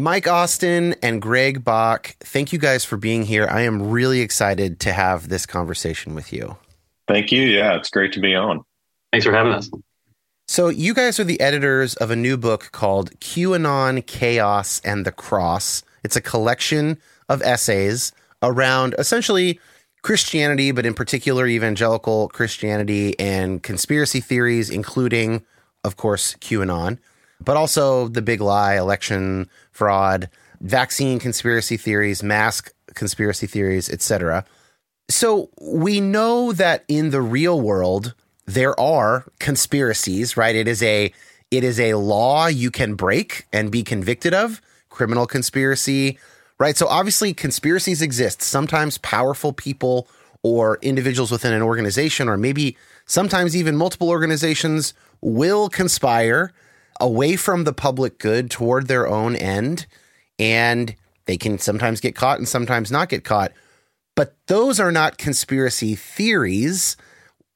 Mike Austin and Greg Bock, thank you guys for being here. I am really excited to have this conversation with you. Thank you. Yeah, it's great to be on. Thanks for having us. So, you guys are the editors of a new book called QAnon, Chaos, and the Cross. It's a collection of essays around essentially Christianity, but in particular evangelical Christianity and conspiracy theories, including, of course, QAnon but also the big lie, election fraud, vaccine conspiracy theories, mask conspiracy theories, etc. So we know that in the real world there are conspiracies, right? It is a it is a law you can break and be convicted of, criminal conspiracy, right? So obviously conspiracies exist. Sometimes powerful people or individuals within an organization or maybe sometimes even multiple organizations will conspire away from the public good toward their own end. And they can sometimes get caught and sometimes not get caught. But those are not conspiracy theories.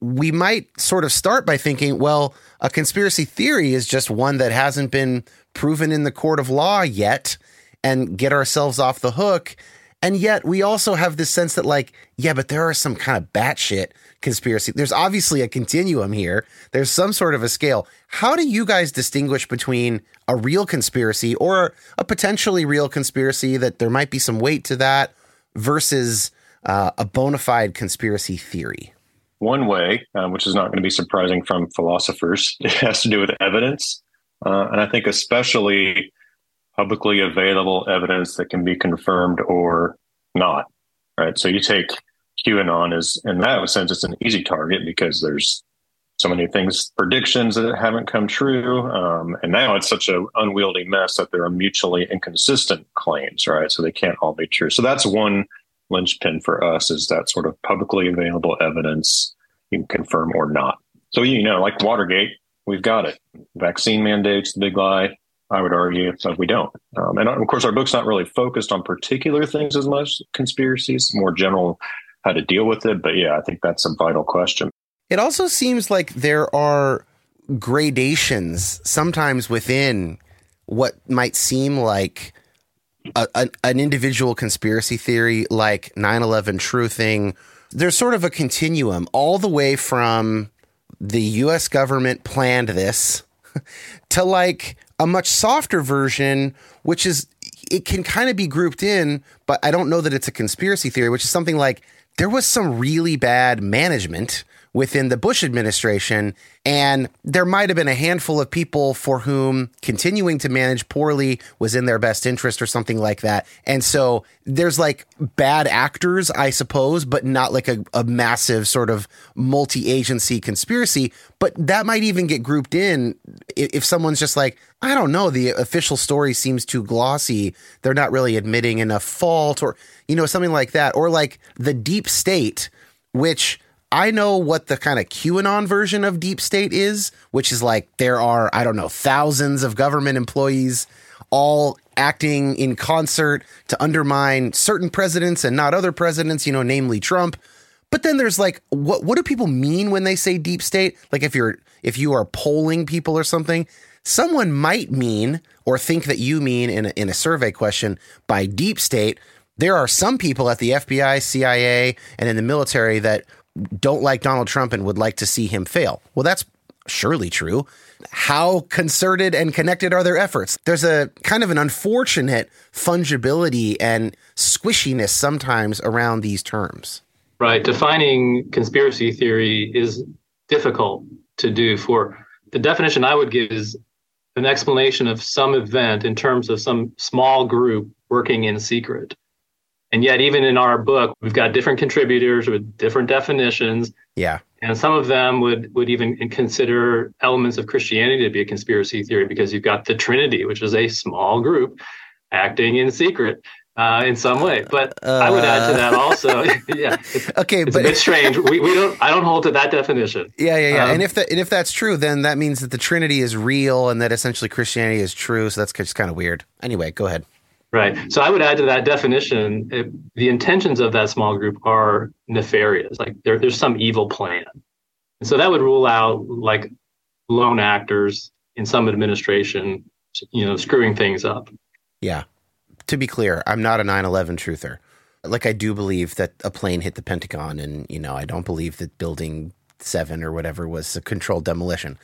We might sort of start by thinking, well, a conspiracy theory is just one that hasn't been proven in the court of law yet and get ourselves off the hook. And yet we also have this sense that, like, yeah, but there are some kind of batshit conspiracy. There's obviously a continuum here. There's some sort of a scale. How do you guys distinguish between a real conspiracy or a potentially real conspiracy that there might be some weight to that versus uh, a bona fide conspiracy theory? One way, uh, which is not going to be surprising from philosophers, it has to do with evidence. Uh, and I think especially publicly available evidence that can be confirmed or not. Right. So you take QAnon is, in that sense, it's an easy target because there's so many things, predictions that haven't come true. Um, and now it's such an unwieldy mess that there are mutually inconsistent claims, right? So they can't all be true. So that's one linchpin for us is that sort of publicly available evidence you can confirm or not. So, you know, like Watergate, we've got it. Vaccine mandates, the big lie. I would argue that we don't. Um, and of course, our book's not really focused on particular things as much conspiracies, more general how to deal with it. But yeah, I think that's a vital question. It also seems like there are gradations sometimes within what might seem like a, a, an individual conspiracy theory like 9/11 truthing, there's sort of a continuum all the way from the US government planned this to like a much softer version which is it can kind of be grouped in, but I don't know that it's a conspiracy theory, which is something like there was some really bad management within the Bush administration. And there might have been a handful of people for whom continuing to manage poorly was in their best interest or something like that. And so there's like bad actors, I suppose, but not like a, a massive sort of multi agency conspiracy. But that might even get grouped in if someone's just like, I don't know, the official story seems too glossy. They're not really admitting enough fault or, you know, something like that. Or like the deep state, which I know what the kind of QAnon version of deep state is, which is like there are, I don't know, thousands of government employees all acting in concert to undermine certain presidents and not other presidents, you know, namely Trump. But then there's like what what do people mean when they say deep state? Like if you're if you are polling people or something, someone might mean or think that you mean in a, in a survey question by deep state there are some people at the FBI, CIA, and in the military that don't like Donald Trump and would like to see him fail. Well, that's surely true. How concerted and connected are their efforts? There's a kind of an unfortunate fungibility and squishiness sometimes around these terms. Right. Defining conspiracy theory is difficult to do. For the definition I would give is an explanation of some event in terms of some small group working in secret. And yet, even in our book, we've got different contributors with different definitions. Yeah. And some of them would, would even consider elements of Christianity to be a conspiracy theory because you've got the Trinity, which is a small group acting in secret uh, in some way. But uh, I would add to that also, yeah. It's, okay, it's but a bit strange. We, we don't. I don't hold to that definition. Yeah, yeah, yeah. Um, and if that and if that's true, then that means that the Trinity is real and that essentially Christianity is true. So that's just kind of weird. Anyway, go ahead. Right. So I would add to that definition it, the intentions of that small group are nefarious. Like there, there's some evil plan. And so that would rule out like lone actors in some administration, you know, screwing things up. Yeah. To be clear, I'm not a 9 11 truther. Like, I do believe that a plane hit the Pentagon, and, you know, I don't believe that building seven or whatever was a controlled demolition.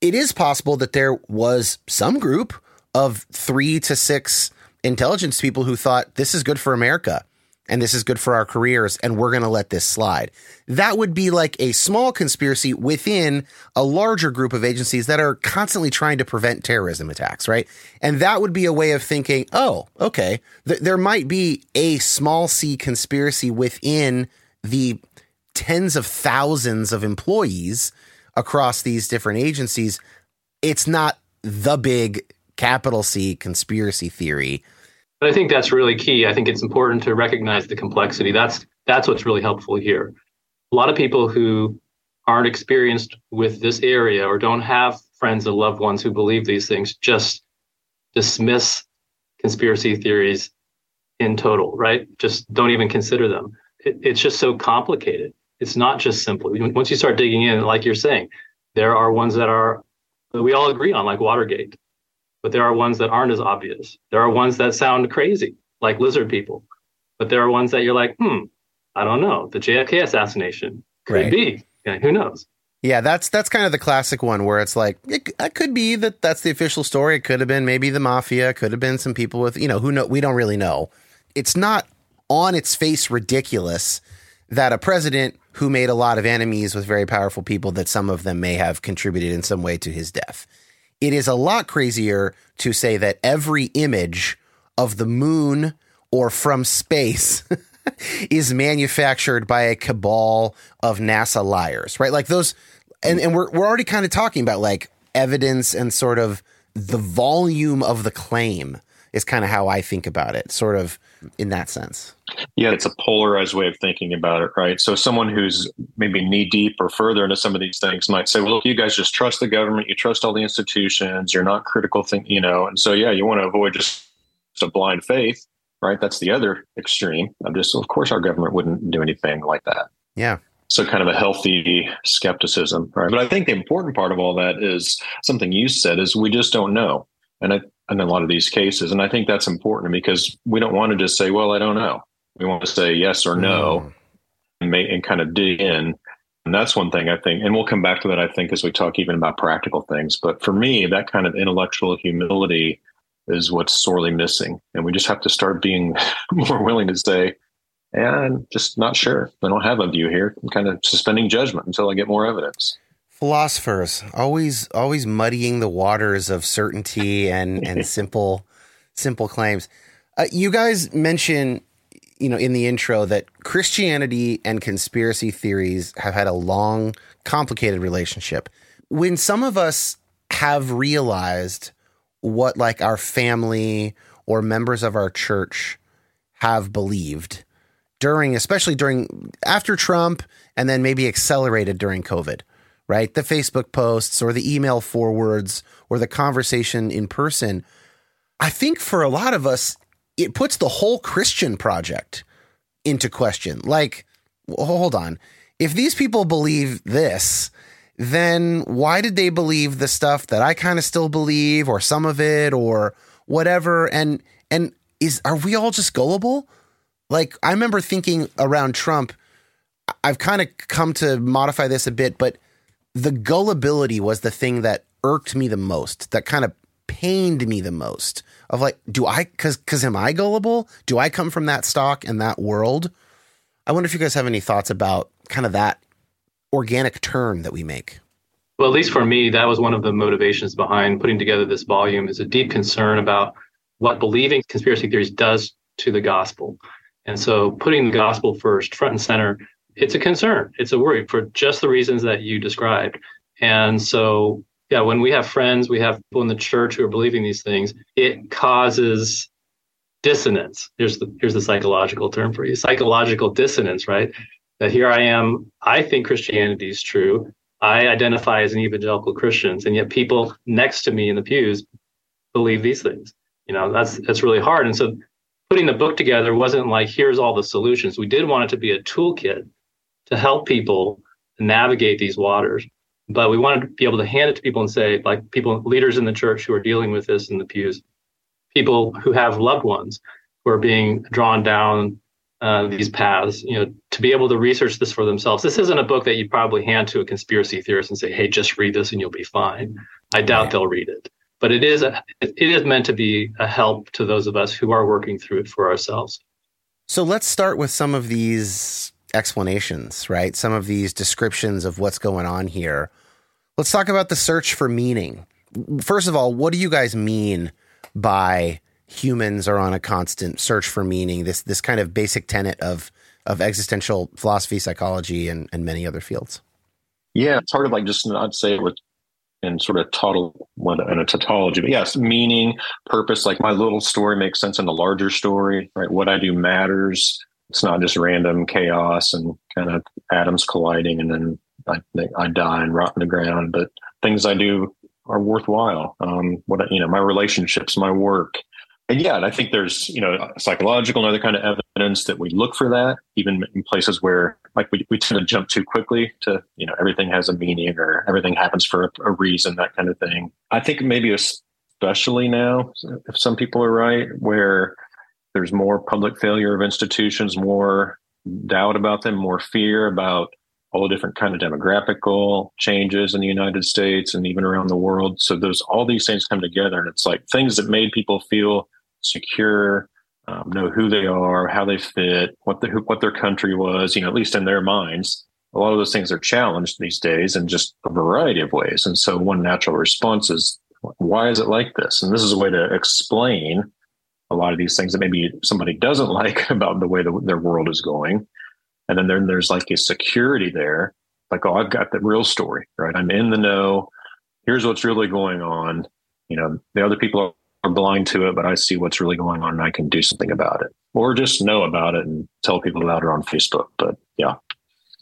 It is possible that there was some group of three to six intelligence people who thought this is good for America and this is good for our careers and we're going to let this slide. That would be like a small conspiracy within a larger group of agencies that are constantly trying to prevent terrorism attacks, right? And that would be a way of thinking, oh, okay, th- there might be a small c conspiracy within the tens of thousands of employees across these different agencies. It's not the big capital C conspiracy theory but I think that's really key. I think it's important to recognize the complexity. That's that's what's really helpful here. A lot of people who aren't experienced with this area or don't have friends or loved ones who believe these things just dismiss conspiracy theories in total, right? Just don't even consider them. It, it's just so complicated. It's not just simple. Once you start digging in, like you're saying, there are ones that are that we all agree on, like Watergate but there are ones that aren't as obvious. There are ones that sound crazy, like lizard people, but there are ones that you're like, hmm, I don't know. The JFK assassination could right. be. Yeah, who knows? Yeah, that's that's kind of the classic one where it's like it, it, could be that that's the official story. It could have been maybe the mafia. Could have been some people with you know who know. We don't really know. It's not on its face ridiculous that a president who made a lot of enemies with very powerful people that some of them may have contributed in some way to his death. It is a lot crazier to say that every image of the moon or from space is manufactured by a cabal of NASA liars, right? Like those, and, and we're, we're already kind of talking about like evidence and sort of the volume of the claim is kind of how I think about it, sort of in that sense. Yeah, it's a polarized way of thinking about it, right? So someone who's maybe knee deep or further into some of these things might say, "Well, look, you guys just trust the government, you trust all the institutions, you're not critical think, you know." And so, yeah, you want to avoid just a blind faith, right? That's the other extreme. I'm just, of course, our government wouldn't do anything like that. Yeah. So, kind of a healthy skepticism, right? But I think the important part of all that is something you said is we just don't know. And I in a lot of these cases. And I think that's important because we don't want to just say, well, I don't know. We want to say yes or no mm. and, may, and kind of dig in. And that's one thing I think, and we'll come back to that, I think, as we talk even about practical things. But for me, that kind of intellectual humility is what's sorely missing. And we just have to start being more willing to say, yeah, I'm just not sure. I don't have a view here. I'm kind of suspending judgment until I get more evidence philosophers always always muddying the waters of certainty and and simple simple claims. Uh, you guys mention you know in the intro that Christianity and conspiracy theories have had a long complicated relationship. When some of us have realized what like our family or members of our church have believed during especially during after Trump and then maybe accelerated during COVID right? The Facebook posts or the email forwards or the conversation in person. I think for a lot of us, it puts the whole Christian project into question. Like, hold on. If these people believe this, then why did they believe the stuff that I kind of still believe or some of it or whatever? And, and is, are we all just gullible? Like, I remember thinking around Trump, I've kind of come to modify this a bit, but the gullibility was the thing that irked me the most, that kind of pained me the most. Of like, do I, cause, cause am I gullible? Do I come from that stock and that world? I wonder if you guys have any thoughts about kind of that organic turn that we make. Well, at least for me, that was one of the motivations behind putting together this volume is a deep concern about what believing conspiracy theories does to the gospel. And so putting the gospel first, front and center, it's a concern. It's a worry for just the reasons that you described. And so, yeah, when we have friends, we have people in the church who are believing these things, it causes dissonance. Here's the here's the psychological term for you. Psychological dissonance, right? That here I am, I think Christianity is true. I identify as an evangelical Christian, and yet people next to me in the pews believe these things. You know, that's that's really hard. And so putting the book together wasn't like here's all the solutions. We did want it to be a toolkit to help people navigate these waters. But we wanted to be able to hand it to people and say, like people, leaders in the church who are dealing with this in the pews, people who have loved ones who are being drawn down uh, these paths, you know, to be able to research this for themselves. This isn't a book that you probably hand to a conspiracy theorist and say, "Hey, just read this and you'll be fine." I doubt they'll read it, but it is a, it is meant to be a help to those of us who are working through it for ourselves. So let's start with some of these explanations, right? Some of these descriptions of what's going on here. Let's talk about the search for meaning. First of all, what do you guys mean by humans are on a constant search for meaning? This this kind of basic tenet of of existential philosophy, psychology, and, and many other fields. Yeah, it's hard to like just not say it with in sort of total in a tautology, but yes, meaning, purpose. Like my little story makes sense in the larger story, right? What I do matters. It's not just random chaos and kind of atoms colliding and then I, I die and rot in the ground. But things I do are worthwhile. Um, what you know, my relationships, my work, and yeah, and I think there's you know psychological and other kind of evidence that we look for that, even in places where like we we tend to jump too quickly to you know everything has a meaning or everything happens for a, a reason, that kind of thing. I think maybe especially now, if some people are right, where there's more public failure of institutions, more doubt about them, more fear about all the different kind of demographical changes in the United States and even around the world. So those all these things come together, and it's like things that made people feel secure, um, know who they are, how they fit, what the what their country was. You know, at least in their minds, a lot of those things are challenged these days in just a variety of ways. And so one natural response is, why is it like this? And this is a way to explain a lot of these things that maybe somebody doesn't like about the way the, their world is going. And then there, there's like a security there, like, oh, I've got the real story, right? I'm in the know. Here's what's really going on. You know, the other people are blind to it, but I see what's really going on and I can do something about it or just know about it and tell people about it on Facebook. But yeah.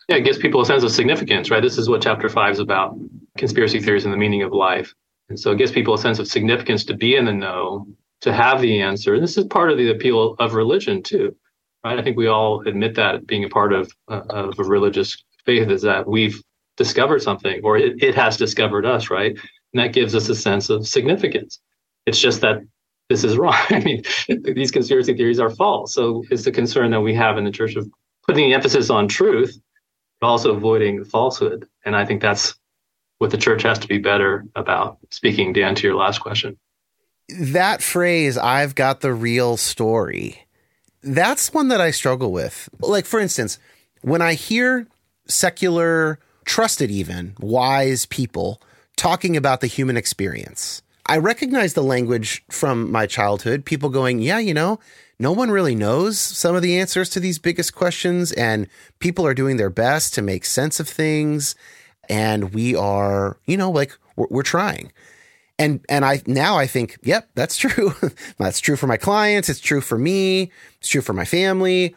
Yeah, it gives people a sense of significance, right? This is what chapter five is about conspiracy theories and the meaning of life. And so it gives people a sense of significance to be in the know to have the answer. And this is part of the appeal of religion too, right? I think we all admit that being a part of, uh, of a religious faith is that we've discovered something or it, it has discovered us, right? And that gives us a sense of significance. It's just that this is wrong. I mean, these conspiracy theories are false. So it's the concern that we have in the church of putting emphasis on truth, but also avoiding falsehood. And I think that's what the church has to be better about. Speaking, Dan, to your last question. That phrase, I've got the real story, that's one that I struggle with. Like, for instance, when I hear secular, trusted, even wise people talking about the human experience, I recognize the language from my childhood. People going, yeah, you know, no one really knows some of the answers to these biggest questions, and people are doing their best to make sense of things. And we are, you know, like we're, we're trying. And and I now I think, yep, that's true. that's true for my clients. It's true for me. It's true for my family.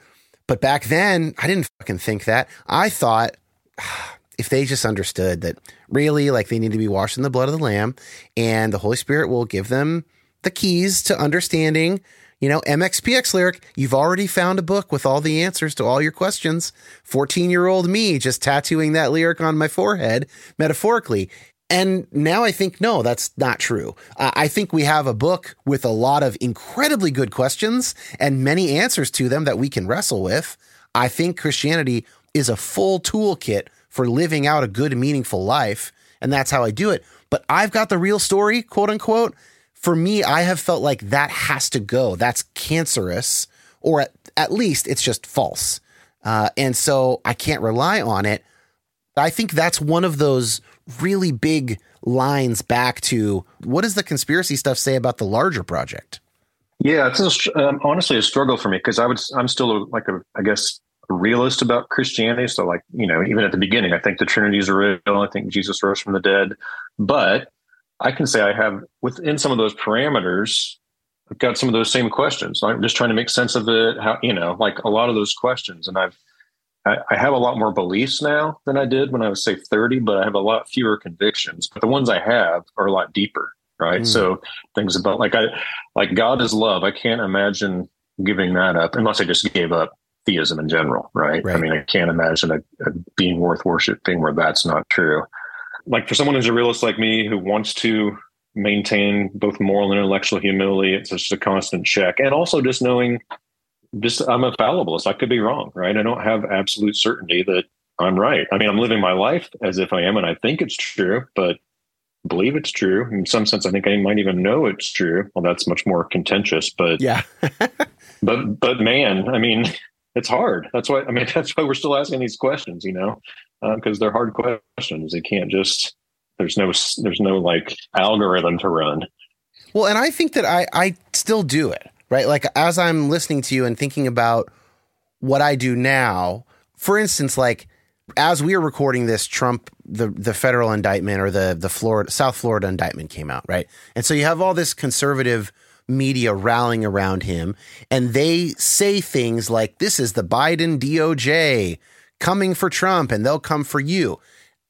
But back then, I didn't fucking think that. I thought if they just understood that really, like they need to be washed in the blood of the Lamb, and the Holy Spirit will give them the keys to understanding. You know, MXPX lyric, you've already found a book with all the answers to all your questions. 14 year old me just tattooing that lyric on my forehead, metaphorically. And now I think, no, that's not true. Uh, I think we have a book with a lot of incredibly good questions and many answers to them that we can wrestle with. I think Christianity is a full toolkit for living out a good, meaningful life. And that's how I do it. But I've got the real story, quote unquote. For me, I have felt like that has to go. That's cancerous, or at, at least it's just false. Uh, and so I can't rely on it. I think that's one of those really big lines back to what does the conspiracy stuff say about the larger project? Yeah, it's a, um, honestly a struggle for me because I would I'm still a, like a I guess a realist about Christianity. So like you know even at the beginning, I think the Trinity is real. I think Jesus rose from the dead, but I can say I have within some of those parameters. I've got some of those same questions. I'm just trying to make sense of it. How you know, like a lot of those questions, and I've I, I, have a lot more beliefs now than I did when I was say 30, but I have a lot fewer convictions. But the ones I have are a lot deeper, right? Mm. So things about like I like God is love. I can't imagine giving that up unless I just gave up theism in general, right? right. I mean, I can't imagine a, a being worth worshiping where that's not true. Like for someone who's a realist like me who wants to maintain both moral and intellectual humility, it's just a constant check, and also just knowing just I'm a fallibilist. I could be wrong, right? I don't have absolute certainty that I'm right. I mean, I'm living my life as if I am, and I think it's true, but believe it's true. In some sense, I think I might even know it's true. Well, that's much more contentious, but yeah. but but man, I mean, it's hard. That's why I mean that's why we're still asking these questions, you know, because uh, they're hard questions. They can't just there's no there's no like algorithm to run. Well, and I think that I I still do it right? Like as I'm listening to you and thinking about what I do now, for instance, like as we are recording this, Trump the the federal indictment or the the Florida South Florida indictment came out, right? And so you have all this conservative media rallying around him, and they say things like, "This is the Biden DOJ coming for Trump, and they'll come for you."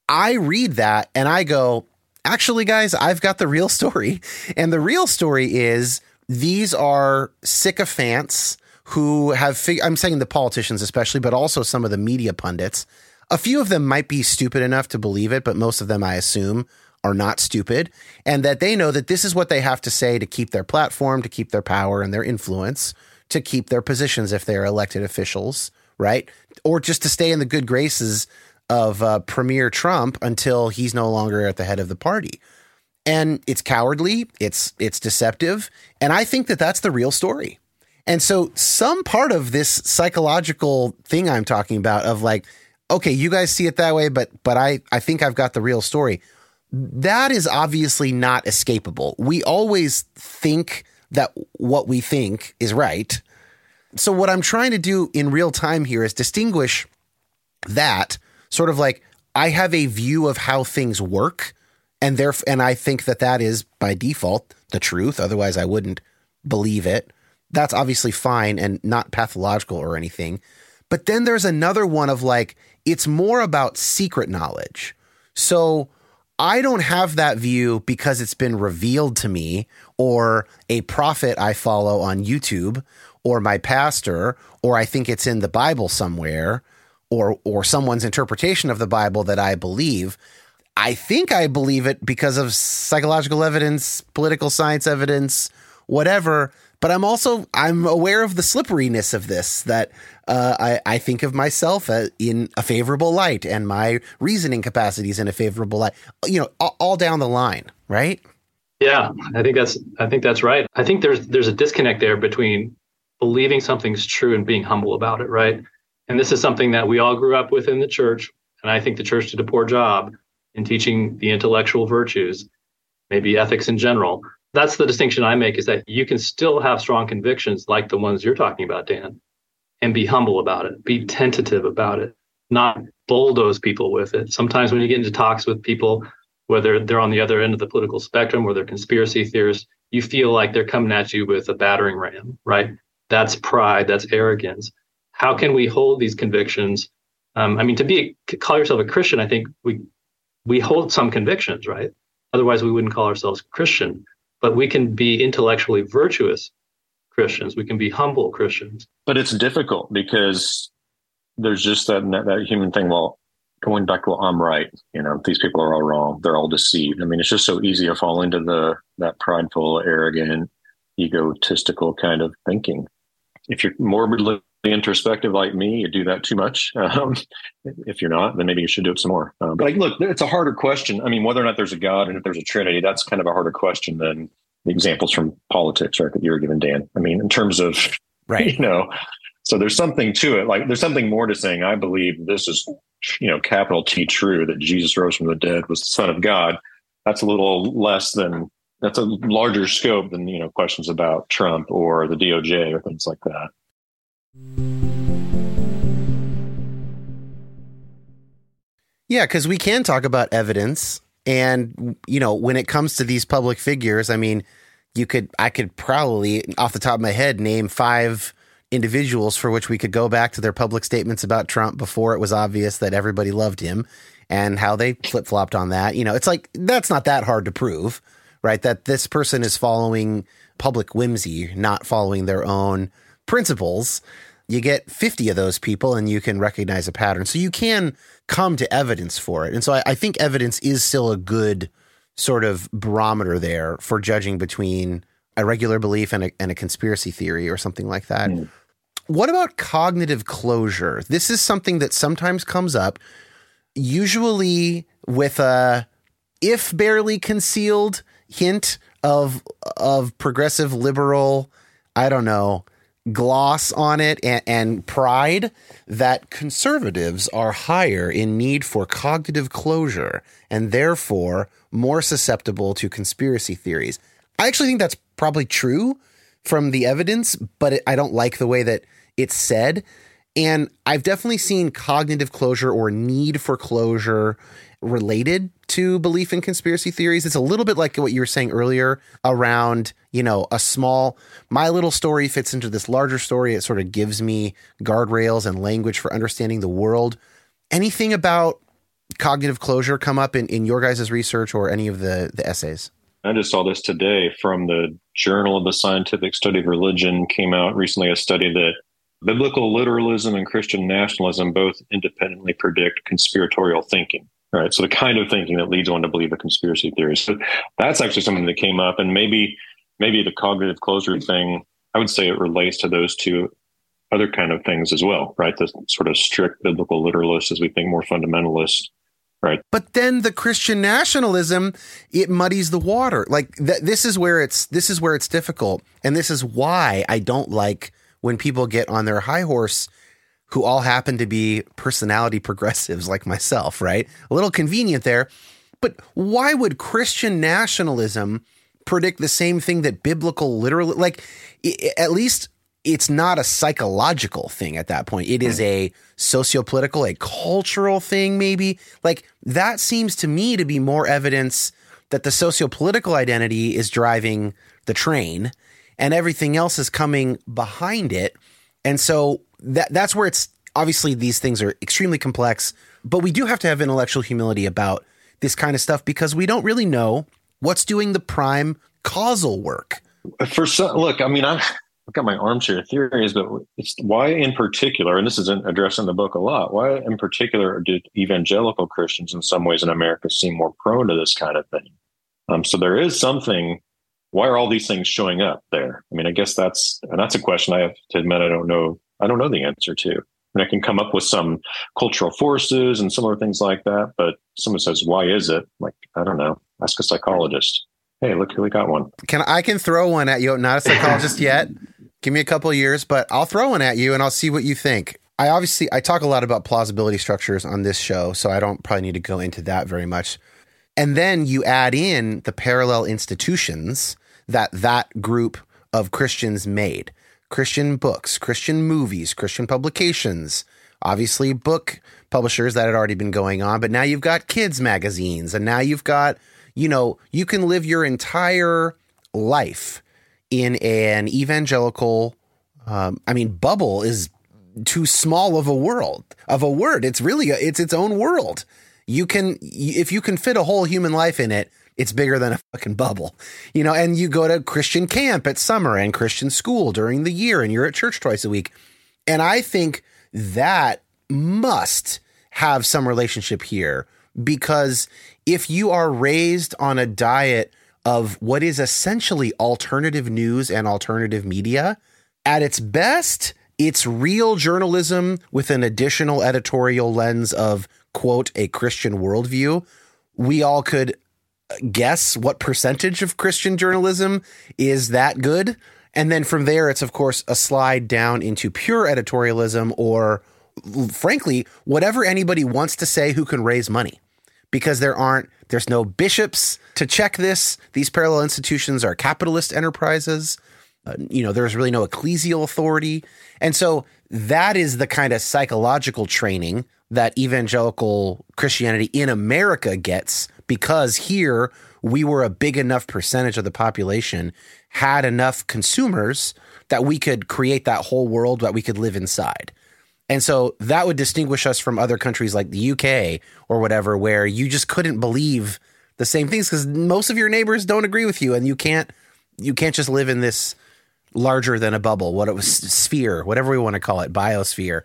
I read that and I go, "Actually, guys, I've got the real story, and the real story is." These are sycophants who have, fig- I'm saying the politicians especially, but also some of the media pundits. A few of them might be stupid enough to believe it, but most of them, I assume, are not stupid. And that they know that this is what they have to say to keep their platform, to keep their power and their influence, to keep their positions if they're elected officials, right? Or just to stay in the good graces of uh, Premier Trump until he's no longer at the head of the party and it's cowardly, it's it's deceptive, and I think that that's the real story. And so some part of this psychological thing I'm talking about of like okay, you guys see it that way, but but I I think I've got the real story. That is obviously not escapable. We always think that what we think is right. So what I'm trying to do in real time here is distinguish that sort of like I have a view of how things work and there and I think that that is by default the truth. Otherwise, I wouldn't believe it. That's obviously fine and not pathological or anything. But then there's another one of like it's more about secret knowledge. So I don't have that view because it's been revealed to me or a prophet I follow on YouTube or my pastor or I think it's in the Bible somewhere or or someone's interpretation of the Bible that I believe. I think I believe it because of psychological evidence, political science evidence, whatever. But I'm also I'm aware of the slipperiness of this. That uh, I I think of myself uh, in a favorable light, and my reasoning capacities in a favorable light. You know, all, all down the line, right? Yeah, I think that's I think that's right. I think there's there's a disconnect there between believing something's true and being humble about it, right? And this is something that we all grew up with in the church, and I think the church did a poor job in teaching the intellectual virtues, maybe ethics in general. That's the distinction I make is that you can still have strong convictions like the ones you're talking about, Dan, and be humble about it, be tentative about it, not bulldoze people with it. Sometimes when you get into talks with people whether they're on the other end of the political spectrum or they're conspiracy theorists, you feel like they're coming at you with a battering ram, right? That's pride, that's arrogance. How can we hold these convictions? Um, I mean, to be call yourself a Christian, I think we we hold some convictions, right? Otherwise, we wouldn't call ourselves Christian. But we can be intellectually virtuous Christians. We can be humble Christians. But it's difficult because there's just that that human thing. Well, going back to well, I'm right. You know, these people are all wrong. They're all deceived. I mean, it's just so easy to fall into the that prideful, arrogant, egotistical kind of thinking. If you're morbidly introspective like me, you do that too much. Um, if you're not, then maybe you should do it some more. Um, but like, look, it's a harder question. I mean, whether or not there's a God and if there's a Trinity, that's kind of a harder question than the examples from politics, right? That you were given, Dan. I mean, in terms of, right, you know, so there's something to it. Like there's something more to saying, I believe this is, you know, capital T true that Jesus rose from the dead was the son of God. That's a little less than that's a larger scope than, you know, questions about Trump or the DOJ or things like that. Yeah, because we can talk about evidence. And, you know, when it comes to these public figures, I mean, you could, I could probably, off the top of my head, name five individuals for which we could go back to their public statements about Trump before it was obvious that everybody loved him and how they flip flopped on that. You know, it's like that's not that hard to prove, right? That this person is following public whimsy, not following their own principles. You get 50 of those people and you can recognize a pattern. So you can come to evidence for it. And so I, I think evidence is still a good sort of barometer there for judging between a regular belief and a, and a conspiracy theory or something like that. Mm. What about cognitive closure? This is something that sometimes comes up, usually with a if barely concealed hint of of progressive liberal, I don't know, gloss on it and, and, pride that conservatives are higher in need for cognitive closure and therefore more susceptible to conspiracy theories. I actually think that's probably true from the evidence, but it, I don't like the way that it's said. And I've definitely seen cognitive closure or need for closure related to belief in conspiracy theories. It's a little bit like what you were saying earlier around, you know, a small, my little story fits into this larger story. It sort of gives me guardrails and language for understanding the world. Anything about cognitive closure come up in, in your guys' research or any of the, the essays? I just saw this today from the Journal of the Scientific Study of Religion came out recently a study that biblical literalism and Christian nationalism both independently predict conspiratorial thinking. Right. So the kind of thinking that leads one to believe a conspiracy theory. So that's actually something that came up. And maybe maybe the cognitive closure thing, I would say it relates to those two other kind of things as well, right? The sort of strict biblical literalists as we think more fundamentalist. Right. But then the Christian nationalism, it muddies the water. Like th- this is where it's this is where it's difficult. And this is why I don't like when people get on their high horse who all happen to be personality progressives like myself, right? A little convenient there. But why would Christian nationalism predict the same thing that biblical literal like at least it's not a psychological thing at that point. It is a sociopolitical, a cultural thing maybe. Like that seems to me to be more evidence that the sociopolitical identity is driving the train and everything else is coming behind it. And so that that's where it's obviously these things are extremely complex, but we do have to have intellectual humility about this kind of stuff because we don't really know what's doing the prime causal work. For some, look, I mean, i I've got my armchair theories, but it's why in particular, and this isn't addressed in the book a lot, why in particular did evangelical Christians in some ways in America seem more prone to this kind of thing? Um, so there is something why are all these things showing up there? I mean, I guess that's and that's a question I have to admit I don't know. I don't know the answer to. And I can come up with some cultural forces and similar things like that. But someone says, "Why is it?" like I don't know. Ask a psychologist. Hey, look, who we got one. Can I can throw one at you? Not a psychologist yet. Give me a couple years, but I'll throw one at you and I'll see what you think. I obviously I talk a lot about plausibility structures on this show, so I don't probably need to go into that very much. And then you add in the parallel institutions that that group of Christians made. Christian books, Christian movies, Christian publications, obviously book publishers that had already been going on, but now you've got kids magazines and now you've got, you know, you can live your entire life in an evangelical um, I mean bubble is too small of a world of a word. It's really a, it's its own world you can if you can fit a whole human life in it it's bigger than a fucking bubble you know? And you go to christian camp at summer and christian school during the year and you're at church twice a week. And i think that must have some relationship here because if you are raised on a diet of what is essentially alternative news and alternative media at its best it's real journalism with an additional editorial lens of quote, a Christian worldview, we all could guess what percentage of Christian journalism is that good. And then from there, it's of course a slide down into pure editorialism or, frankly, whatever anybody wants to say who can raise money. Because there aren't, there's no bishops to check this. These parallel institutions are capitalist enterprises. Uh, you know, there's really no ecclesial authority. And so that is the kind of psychological training that evangelical Christianity in America gets because here we were a big enough percentage of the population, had enough consumers that we could create that whole world that we could live inside. And so that would distinguish us from other countries like the UK or whatever, where you just couldn't believe the same things because most of your neighbors don't agree with you and you can't you can't just live in this larger than a bubble, what it was sphere, whatever we want to call it, biosphere.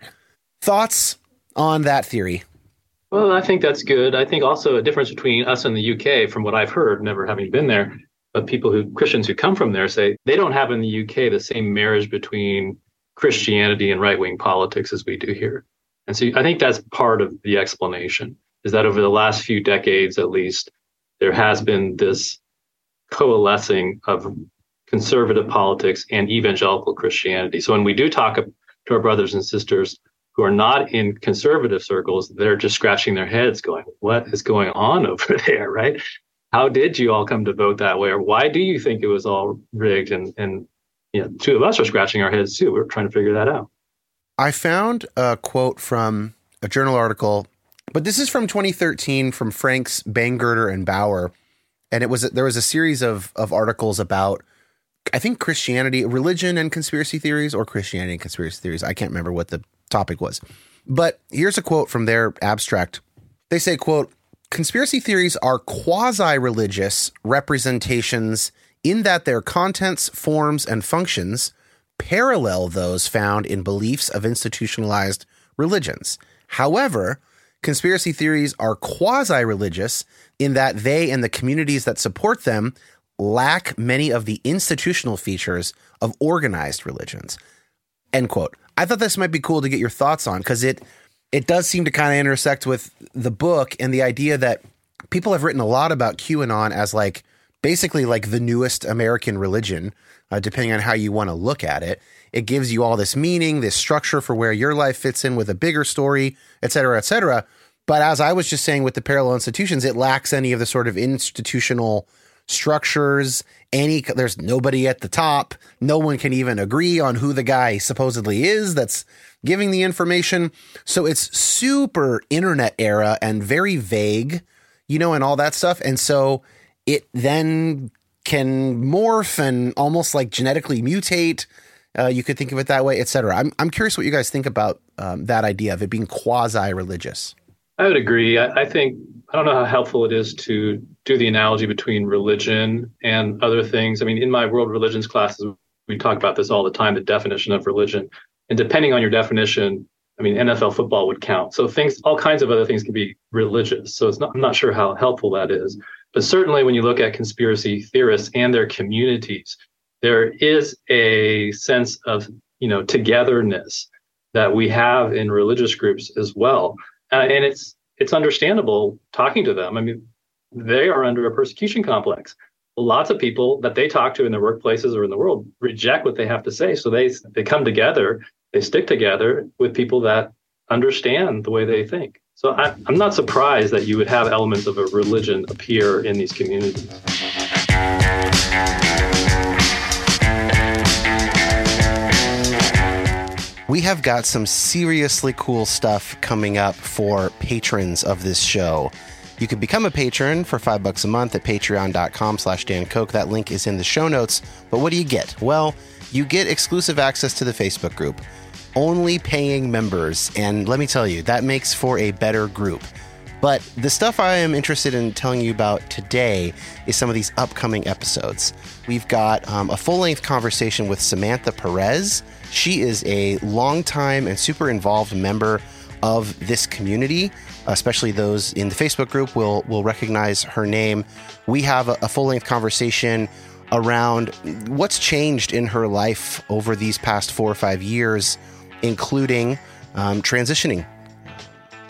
Thoughts on that theory? Well, I think that's good. I think also a difference between us and the UK, from what I've heard, never having been there, but people who Christians who come from there say they don't have in the UK the same marriage between Christianity and right wing politics as we do here. And so I think that's part of the explanation is that over the last few decades, at least, there has been this coalescing of conservative politics and evangelical Christianity. So when we do talk to our brothers and sisters who are not in conservative circles, they're just scratching their heads going, what is going on over there, right? How did you all come to vote that way? Or why do you think it was all rigged? And, and you know, two of us are scratching our heads too. We're trying to figure that out. I found a quote from a journal article, but this is from 2013 from Franks, Bangerter, and Bauer. And it was there was a series of of articles about I think Christianity, religion and conspiracy theories, or Christianity and conspiracy theories. I can't remember what the topic was. But here's a quote from their abstract. They say, quote, conspiracy theories are quasi-religious representations in that their contents, forms, and functions parallel those found in beliefs of institutionalized religions. However, conspiracy theories are quasi religious in that they and the communities that support them lack many of the institutional features of organized religions. End quote. I thought this might be cool to get your thoughts on because it it does seem to kind of intersect with the book and the idea that people have written a lot about QAnon as like basically like the newest American religion, uh, depending on how you want to look at it. It gives you all this meaning, this structure for where your life fits in with a bigger story, et cetera, et cetera. But as I was just saying with the parallel institutions, it lacks any of the sort of institutional structures any there's nobody at the top. No one can even agree on who the guy supposedly is that's giving the information. So it's super internet era and very vague you know and all that stuff. And so it then can morph and almost like genetically mutate. Uh, you could think of it that way etc i'm, I'm curious what you guys think about um, that idea of it being quasi religious I would agree. I, I, think I don't know how helpful it is to do the analogy between religion and other things. I mean, in my world religions classes, we talk about this all the time, the definition of religion. And depending on your definition, I mean, NFL football would count. So things, all kinds of other things can be religious. So it's not, I'm not sure how helpful that is. But certainly, when you look at conspiracy theorists and their communities, there is a sense of you know togetherness that we have in religious groups as well, uh, and it's it's understandable talking to them. I mean, they are under a persecution complex. Lots of people that they talk to in their workplaces or in the world reject what they have to say, so they they come together, they stick together with people that understand the way they think. So I, I'm not surprised that you would have elements of a religion appear in these communities. We have got some seriously cool stuff coming up for patrons of this show. You can become a patron for five bucks a month at patreon.com slash Dan Koch. That link is in the show notes. But what do you get? Well, you get exclusive access to the Facebook group only paying members. And let me tell you, that makes for a better group. But the stuff I am interested in telling you about today is some of these upcoming episodes. We've got um, a full length conversation with Samantha Perez. She is a longtime and super involved member of this community, especially those in the Facebook group will will recognize her name. We have a, a full length conversation around what's changed in her life over these past four or five years including um, transitioning.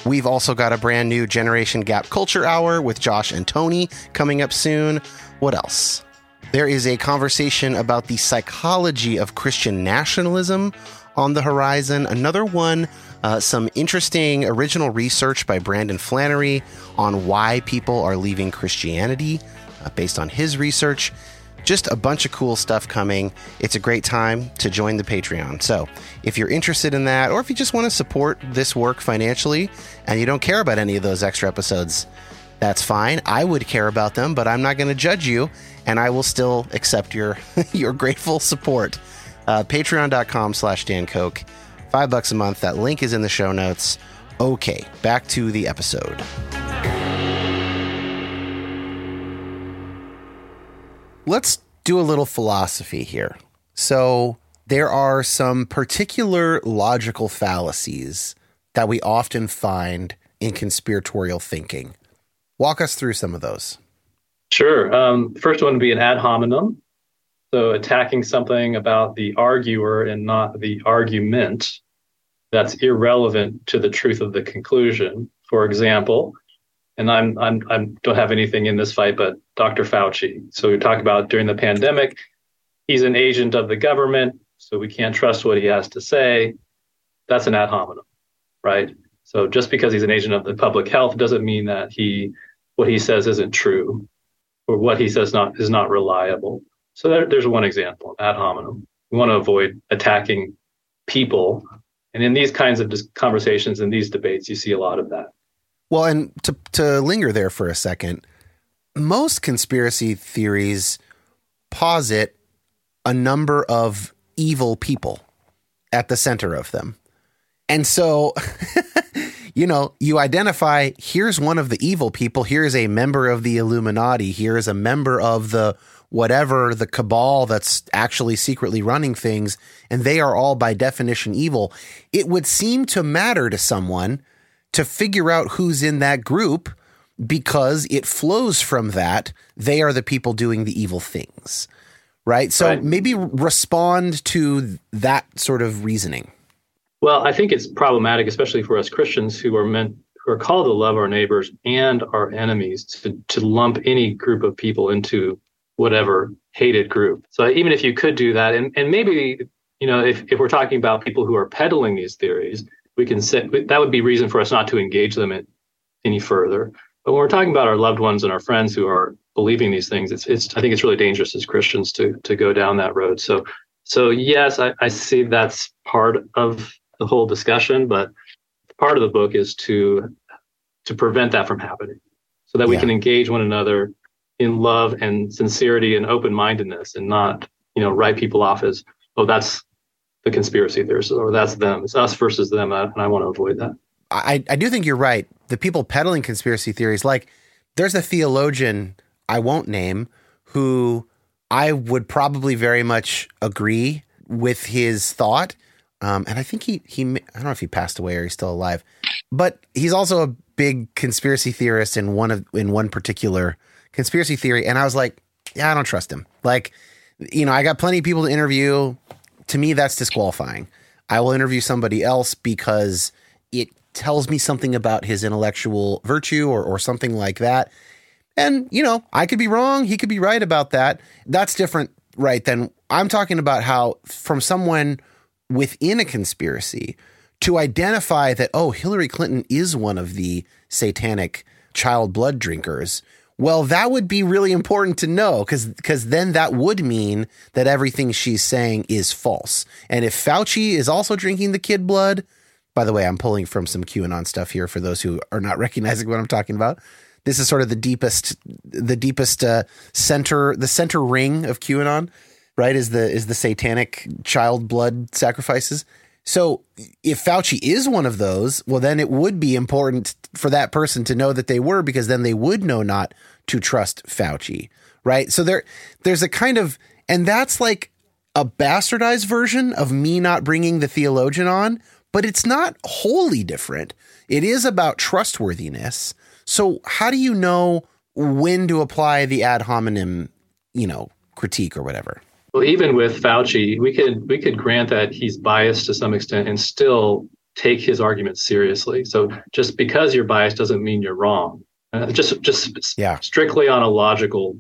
We've also got a brand new Generation Gap Culture Hour with Josh and Tony coming up soon. What else? There is a conversation about the psychology of Christian nationalism on the horizon. Another one, uh, some interesting original research by Brandon Flannery on why people are leaving Christianity uh, based on his research just a bunch of cool stuff coming. It's a great time to join the Patreon. So, if you're interested in that, or if you just want to support this work financially and you don't care about any of those extra episodes, that's fine. I would care about them, but I'm not going to judge you, and I will still accept your your grateful support. Uh, Patreon.com slash Dan Koch. Five bucks a month. That link is in the show notes. Okay, back to the episode. Let's do a little philosophy here. So, there are some particular logical fallacies that we often find in conspiratorial thinking. Walk us through some of those. Sure. Um, first one would be an ad hominem. So, attacking something about the arguer and not the argument that's irrelevant to the truth of the conclusion. For example, and I'm I'm I don't have anything in this fight, but Dr. Fauci. So we talk about during the pandemic, he's an agent of the government, so we can't trust what he has to say. That's an ad hominem, right? So just because he's an agent of the public health doesn't mean that he what he says isn't true, or what he says not is not reliable. So there, there's one example, ad hominem. We want to avoid attacking people, and in these kinds of conversations and these debates, you see a lot of that. Well, and to to linger there for a second, most conspiracy theories posit a number of evil people at the center of them. And so, you know, you identify here's one of the evil people, here's a member of the Illuminati, here's a member of the whatever, the cabal that's actually secretly running things, and they are all by definition evil. It would seem to matter to someone to figure out who's in that group because it flows from that. They are the people doing the evil things. Right. So right. maybe respond to that sort of reasoning. Well, I think it's problematic, especially for us Christians who are meant who are called to love our neighbors and our enemies to, to lump any group of people into whatever hated group. So even if you could do that, and, and maybe, you know, if, if we're talking about people who are peddling these theories, we can say that would be reason for us not to engage them any further. But when we're talking about our loved ones and our friends who are believing these things, it's it's I think it's really dangerous as Christians to to go down that road. So so yes, I, I see that's part of the whole discussion, but part of the book is to to prevent that from happening, so that we yeah. can engage one another in love and sincerity and open mindedness, and not you know write people off as oh that's the conspiracy theorists, or that's them. It's us versus them, and I want to avoid that. I, I do think you're right. The people peddling conspiracy theories, like there's a theologian I won't name who I would probably very much agree with his thought. Um, and I think he he I don't know if he passed away or he's still alive, but he's also a big conspiracy theorist in one of in one particular conspiracy theory, and I was like, yeah, I don't trust him. Like, you know, I got plenty of people to interview. To me, that's disqualifying. I will interview somebody else because it tells me something about his intellectual virtue or, or something like that. And, you know, I could be wrong. He could be right about that. That's different, right? Than I'm talking about how from someone within a conspiracy to identify that, oh, Hillary Clinton is one of the satanic child blood drinkers. Well, that would be really important to know because because then that would mean that everything she's saying is false. And if Fauci is also drinking the kid blood, by the way, I'm pulling from some QAnon stuff here for those who are not recognizing what I'm talking about. This is sort of the deepest, the deepest uh, center, the center ring of QAnon, right? Is the is the satanic child blood sacrifices. So if Fauci is one of those, well, then it would be important for that person to know that they were, because then they would know not to trust Fauci, right? So there, there's a kind of, and that's like a bastardized version of me not bringing the theologian on, but it's not wholly different. It is about trustworthiness. So how do you know when to apply the ad hominem, you know, critique or whatever? Well, even with Fauci, we could we could grant that he's biased to some extent and still take his arguments seriously. So just because you're biased doesn't mean you're wrong. Uh, just just yeah. strictly on a logical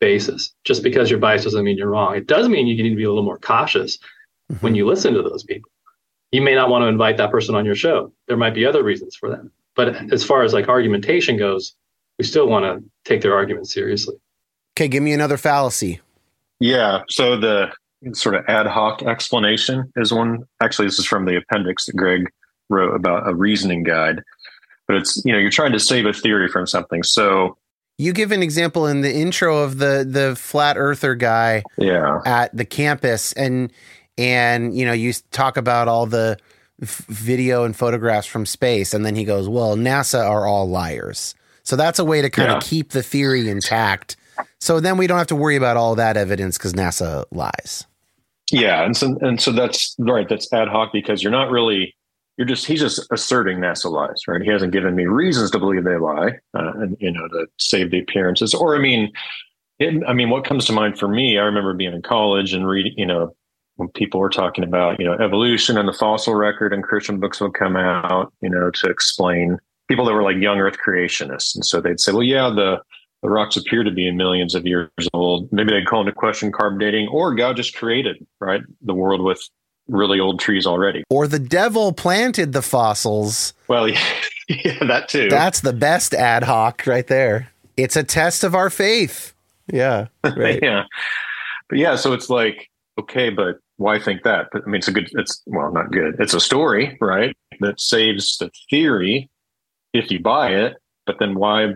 basis. Just because you're biased doesn't mean you're wrong. It does mean you need to be a little more cautious mm-hmm. when you listen to those people. You may not want to invite that person on your show. There might be other reasons for that. But as far as like argumentation goes, we still want to take their argument seriously. Okay, give me another fallacy. Yeah. So the sort of ad hoc explanation is one. Actually, this is from the appendix that Greg wrote about a reasoning guide. But it's you know you're trying to save a theory from something. So you give an example in the intro of the the flat earther guy yeah. at the campus and and you know you talk about all the f- video and photographs from space and then he goes well nasa are all liars so that's a way to kind yeah. of keep the theory intact so then we don't have to worry about all that evidence because NASA lies. Yeah, and so and so that's right. That's ad hoc because you're not really you're just he's just asserting NASA lies, right? He hasn't given me reasons to believe they lie, uh, and you know to save the appearances. Or I mean, it, I mean, what comes to mind for me? I remember being in college and reading, you know, when people were talking about you know evolution and the fossil record, and Christian books would come out, you know, to explain people that were like young Earth creationists, and so they'd say, well, yeah, the the rocks appear to be millions of years old. Maybe they'd call into question carbon dating, or God just created right the world with really old trees already, or the devil planted the fossils. Well, yeah, yeah that too. That's the best ad hoc right there. It's a test of our faith. Yeah, right. yeah, but yeah, so it's like okay, but why think that? But, I mean, it's a good. It's well, not good. It's a story, right? That saves the theory if you buy it. But then why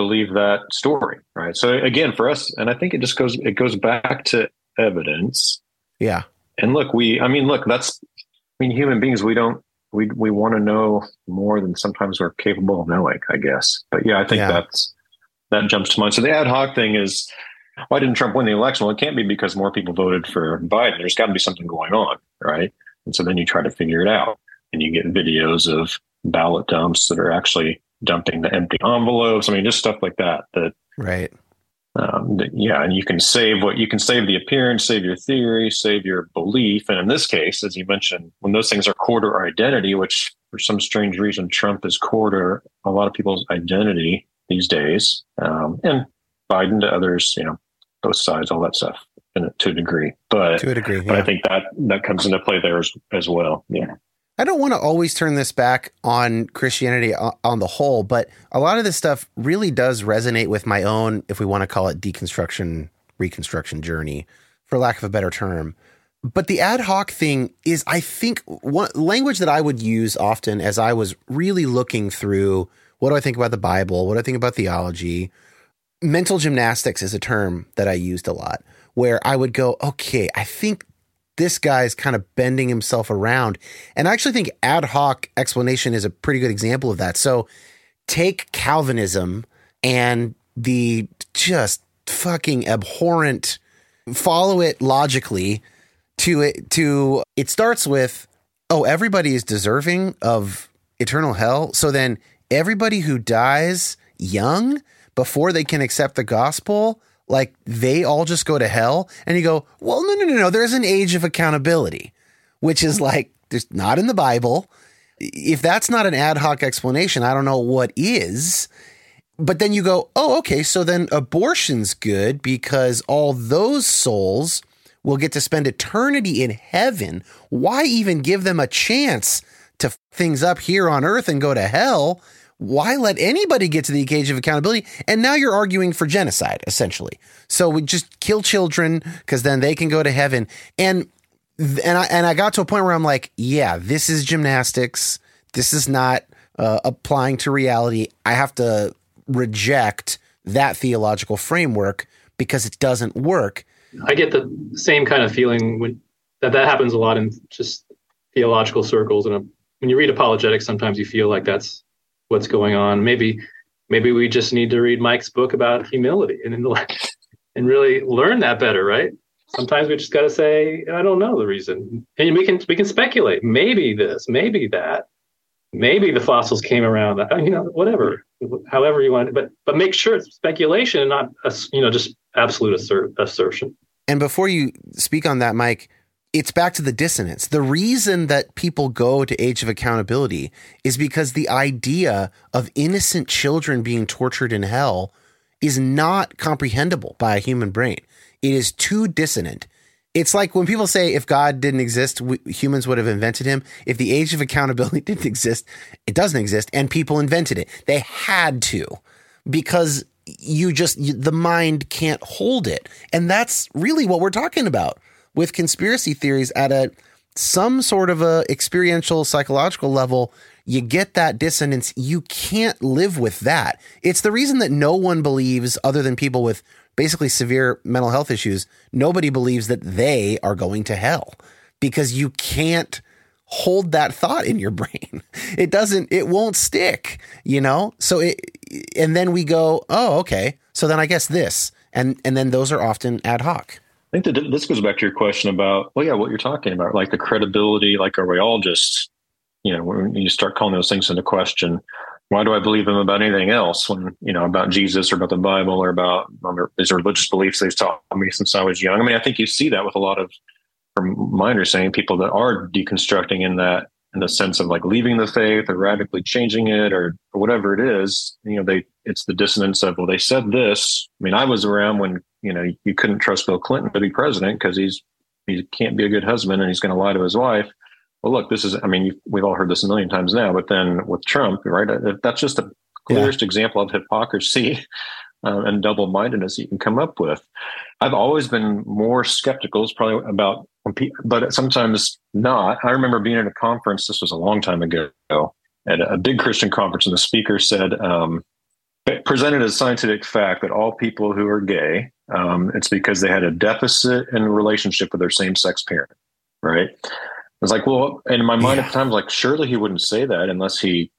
believe that story, right? So again, for us, and I think it just goes it goes back to evidence. Yeah. And look, we I mean, look, that's I mean, human beings, we don't we we want to know more than sometimes we're capable of knowing, I guess. But yeah, I think yeah. that's that jumps to mind. So the ad hoc thing is why didn't Trump win the election? Well, it can't be because more people voted for Biden. There's got to be something going on, right? And so then you try to figure it out, and you get videos of ballot dumps that are actually dumping the empty envelopes. I mean, just stuff like that. That right. Um, yeah, and you can save what you can save the appearance, save your theory, save your belief. And in this case, as you mentioned, when those things are core to our identity, which for some strange reason Trump is core to a lot of people's identity these days, um, and Biden to others, you know, both sides, all that stuff, in, to a degree. But to a degree, yeah. but I think that that comes into play there as, as well. Yeah. I don't want to always turn this back on Christianity on the whole, but a lot of this stuff really does resonate with my own, if we want to call it deconstruction, reconstruction journey, for lack of a better term. But the ad hoc thing is, I think, one language that I would use often as I was really looking through what do I think about the Bible? What do I think about theology? Mental gymnastics is a term that I used a lot where I would go, okay, I think this guy's kind of bending himself around. And I actually think ad hoc explanation is a pretty good example of that. So take Calvinism and the just fucking abhorrent follow it logically to it to it starts with oh everybody is deserving of eternal hell so then everybody who dies young before they can accept the gospel, like they all just go to hell. And you go, well, no, no, no, no. There's an age of accountability, which is like, there's not in the Bible. If that's not an ad hoc explanation, I don't know what is. But then you go, oh, okay. So then abortion's good because all those souls will get to spend eternity in heaven. Why even give them a chance to f- things up here on earth and go to hell? Why let anybody get to the age of accountability? And now you're arguing for genocide, essentially. So we just kill children because then they can go to heaven. And and I and I got to a point where I'm like, yeah, this is gymnastics. This is not uh, applying to reality. I have to reject that theological framework because it doesn't work. I get the same kind of feeling when that that happens a lot in just theological circles. And when you read apologetics, sometimes you feel like that's what's going on. Maybe maybe we just need to read Mike's book about humility and and really learn that better, right? Sometimes we just got to say, I don't know the reason, and we can we can speculate. Maybe this, maybe that, maybe the fossils came around. You know, whatever, however you want. It. But but make sure it's speculation, and not you know just absolute assert, assertion. And before you speak on that, Mike, it's back to the dissonance. The reason that people go to Age of Accountability is because the idea of innocent children being tortured in hell is not comprehensible by a human brain. It is too dissonant. It's like when people say if God didn't exist, we, humans would have invented him. If the age of accountability didn't exist, it doesn't exist, and people invented it. They had to because you just you, the mind can't hold it, and that's really what we're talking about with conspiracy theories at a some sort of a experiential psychological level you get that dissonance. You can't live with that. It's the reason that no one believes other than people with basically severe mental health issues nobody believes that they are going to hell because you can't hold that thought in your brain. It doesn't it won't stick you know? So it and then we go oh okay. So then i guess this. And and then those are often ad hoc I think that this goes back to your question about, well, yeah, what you're talking about, like the credibility. Like, are we all just, you know, when you start calling those things into question, why do I believe them about anything else when, you know, about Jesus or about the Bible or about um, these religious beliefs they've taught me since I was young? I mean, I think you see that with a lot of, from my understanding, people that are deconstructing in that, in the sense of like leaving the faith or radically changing it or, or whatever it is, you know, they, it's the dissonance of, well, they said this. I mean, I was around when you know, you couldn't trust Bill Clinton to be president because he's he can't be a good husband and he's going to lie to his wife. Well, look, this is, I mean, we've all heard this a million times now, but then with Trump, right? That's just the clearest yeah. example of hypocrisy uh, and double mindedness you can come up with. I've always been more skeptical, it's probably about, but sometimes not. I remember being at a conference, this was a long time ago, at a big Christian conference, and the speaker said, um, presented as scientific fact that all people who are gay, um, it's because they had a deficit in relationship with their same sex parent, right? I was like, well, and in my mind yeah. at the time, I was like, surely he wouldn't say that unless he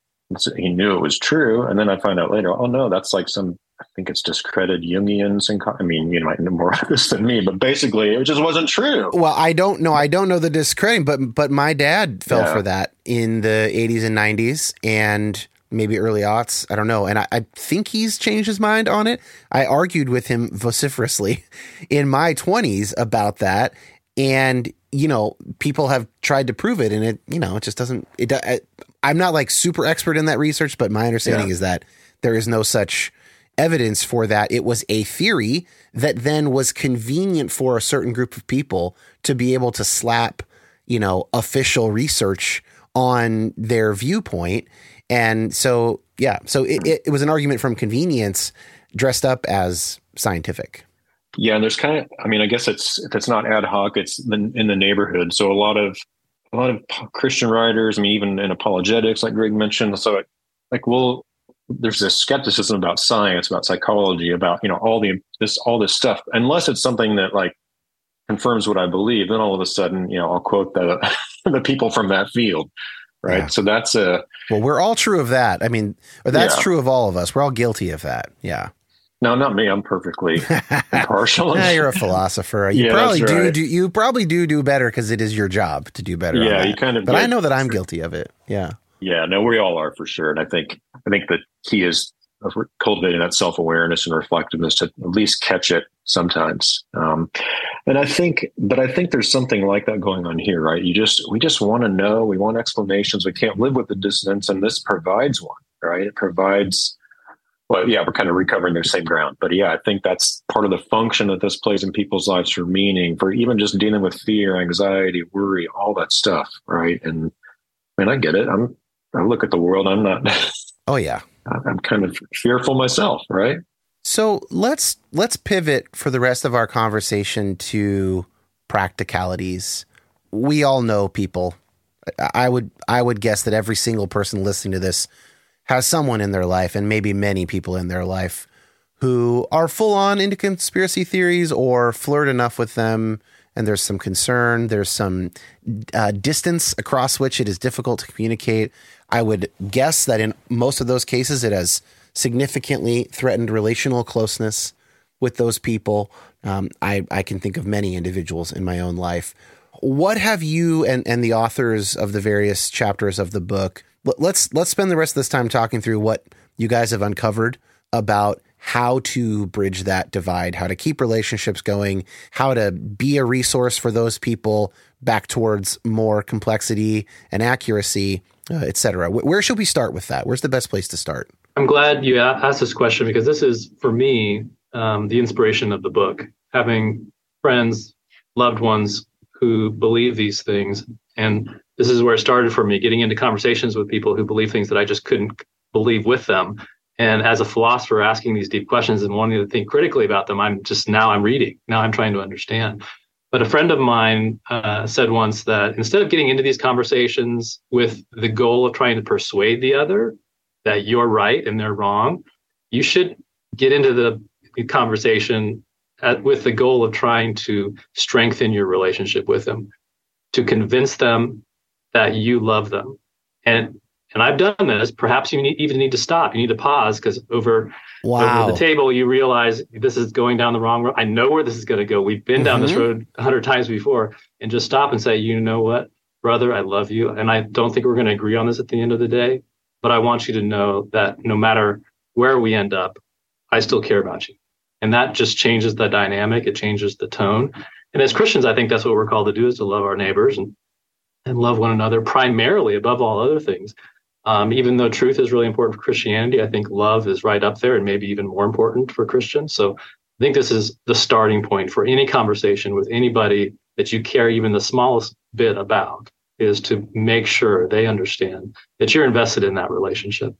he knew it was true. And then I find out later, oh no, that's like some I think it's discredited Jungians and I mean, you might know more of this than me, but basically it just wasn't true. Well, I don't know. I don't know the discrediting, but but my dad fell yeah. for that in the 80s and 90s and maybe early aughts. I don't know. And I, I, think he's changed his mind on it. I argued with him vociferously in my 20s about that. And, you know, people have tried to prove it and it, you know, it just doesn't, it, I, I'm not like super expert in that research, but my understanding yeah. is that there is no such evidence for that. It was a theory that then was convenient for a certain group of people to be able to slap, you know, official research on their viewpoint and so, yeah, so it, it, it was an argument from convenience dressed up as scientific. Yeah, and there's kind of, I mean, I guess it's if it's not ad hoc, it's in the neighborhood. So a lot of a lot of Christian writers, I mean, even in apologetics, like Greg mentioned. So, like, well, there's this skepticism about science, about psychology, about you know all the this all this stuff. Unless it's something that like confirms what I believe, then all of a sudden, you know, I'll quote the the people from that field right? Yeah. So that's a well, we're all true of that. I mean, that's yeah. true of all of us. We're all guilty of that. Yeah. No, not me. I'm perfectly impartial. yeah, you're a philosopher. You yeah, probably do, right. do. You probably do do better because it is your job to do better. Yeah, you kind of. But I know that I'm guilty of it. Yeah. Yeah. No, we all are for sure. And I think I think the key is cultivating that self awareness and reflectiveness to at least catch it sometimes. Um, and I think, but I think there's something like that going on here, right? You just, we just want to know, we want explanations. We can't live with the dissonance, and this provides one, right? It provides, well, yeah, we're kind of recovering the same ground. But yeah, I think that's part of the function that this plays in people's lives for meaning, for even just dealing with fear, anxiety, worry, all that stuff, right? And I mean, I get it. I'm, I look at the world, I'm not. Oh, yeah. I'm kind of fearful myself, right? So let's let's pivot for the rest of our conversation to practicalities. We all know people. I would I would guess that every single person listening to this has someone in their life, and maybe many people in their life, who are full on into conspiracy theories or flirt enough with them, and there's some concern, there's some uh, distance across which it is difficult to communicate. I would guess that in most of those cases, it has significantly threatened relational closeness with those people. Um, I, I can think of many individuals in my own life. What have you and, and the authors of the various chapters of the book? Let's let's spend the rest of this time talking through what you guys have uncovered about how to bridge that divide, how to keep relationships going, how to be a resource for those people back towards more complexity and accuracy, uh, et cetera. Where should we start with that? Where's the best place to start? I'm glad you asked this question because this is, for me, um, the inspiration of the book. Having friends, loved ones who believe these things. And this is where it started for me, getting into conversations with people who believe things that I just couldn't believe with them. And as a philosopher, asking these deep questions and wanting to think critically about them, I'm just now I'm reading. Now I'm trying to understand. But a friend of mine uh, said once that instead of getting into these conversations with the goal of trying to persuade the other, that you're right and they're wrong. You should get into the conversation at, with the goal of trying to strengthen your relationship with them, to convince them that you love them. And and I've done this. Perhaps you need, even need to stop. You need to pause because over, wow. over the table you realize this is going down the wrong road. I know where this is going to go. We've been mm-hmm. down this mm-hmm. road a hundred times before, and just stop and say, you know what, brother, I love you, and I don't think we're going to agree on this at the end of the day, but I want you to know that no matter where we end up, I still care about you. And that just changes the dynamic. It changes the tone. And as Christians, I think that's what we're called to do is to love our neighbors and, and love one another primarily above all other things. Um, even though truth is really important for Christianity, I think love is right up there and maybe even more important for Christians. So I think this is the starting point for any conversation with anybody that you care even the smallest bit about is to make sure they understand that you're invested in that relationship.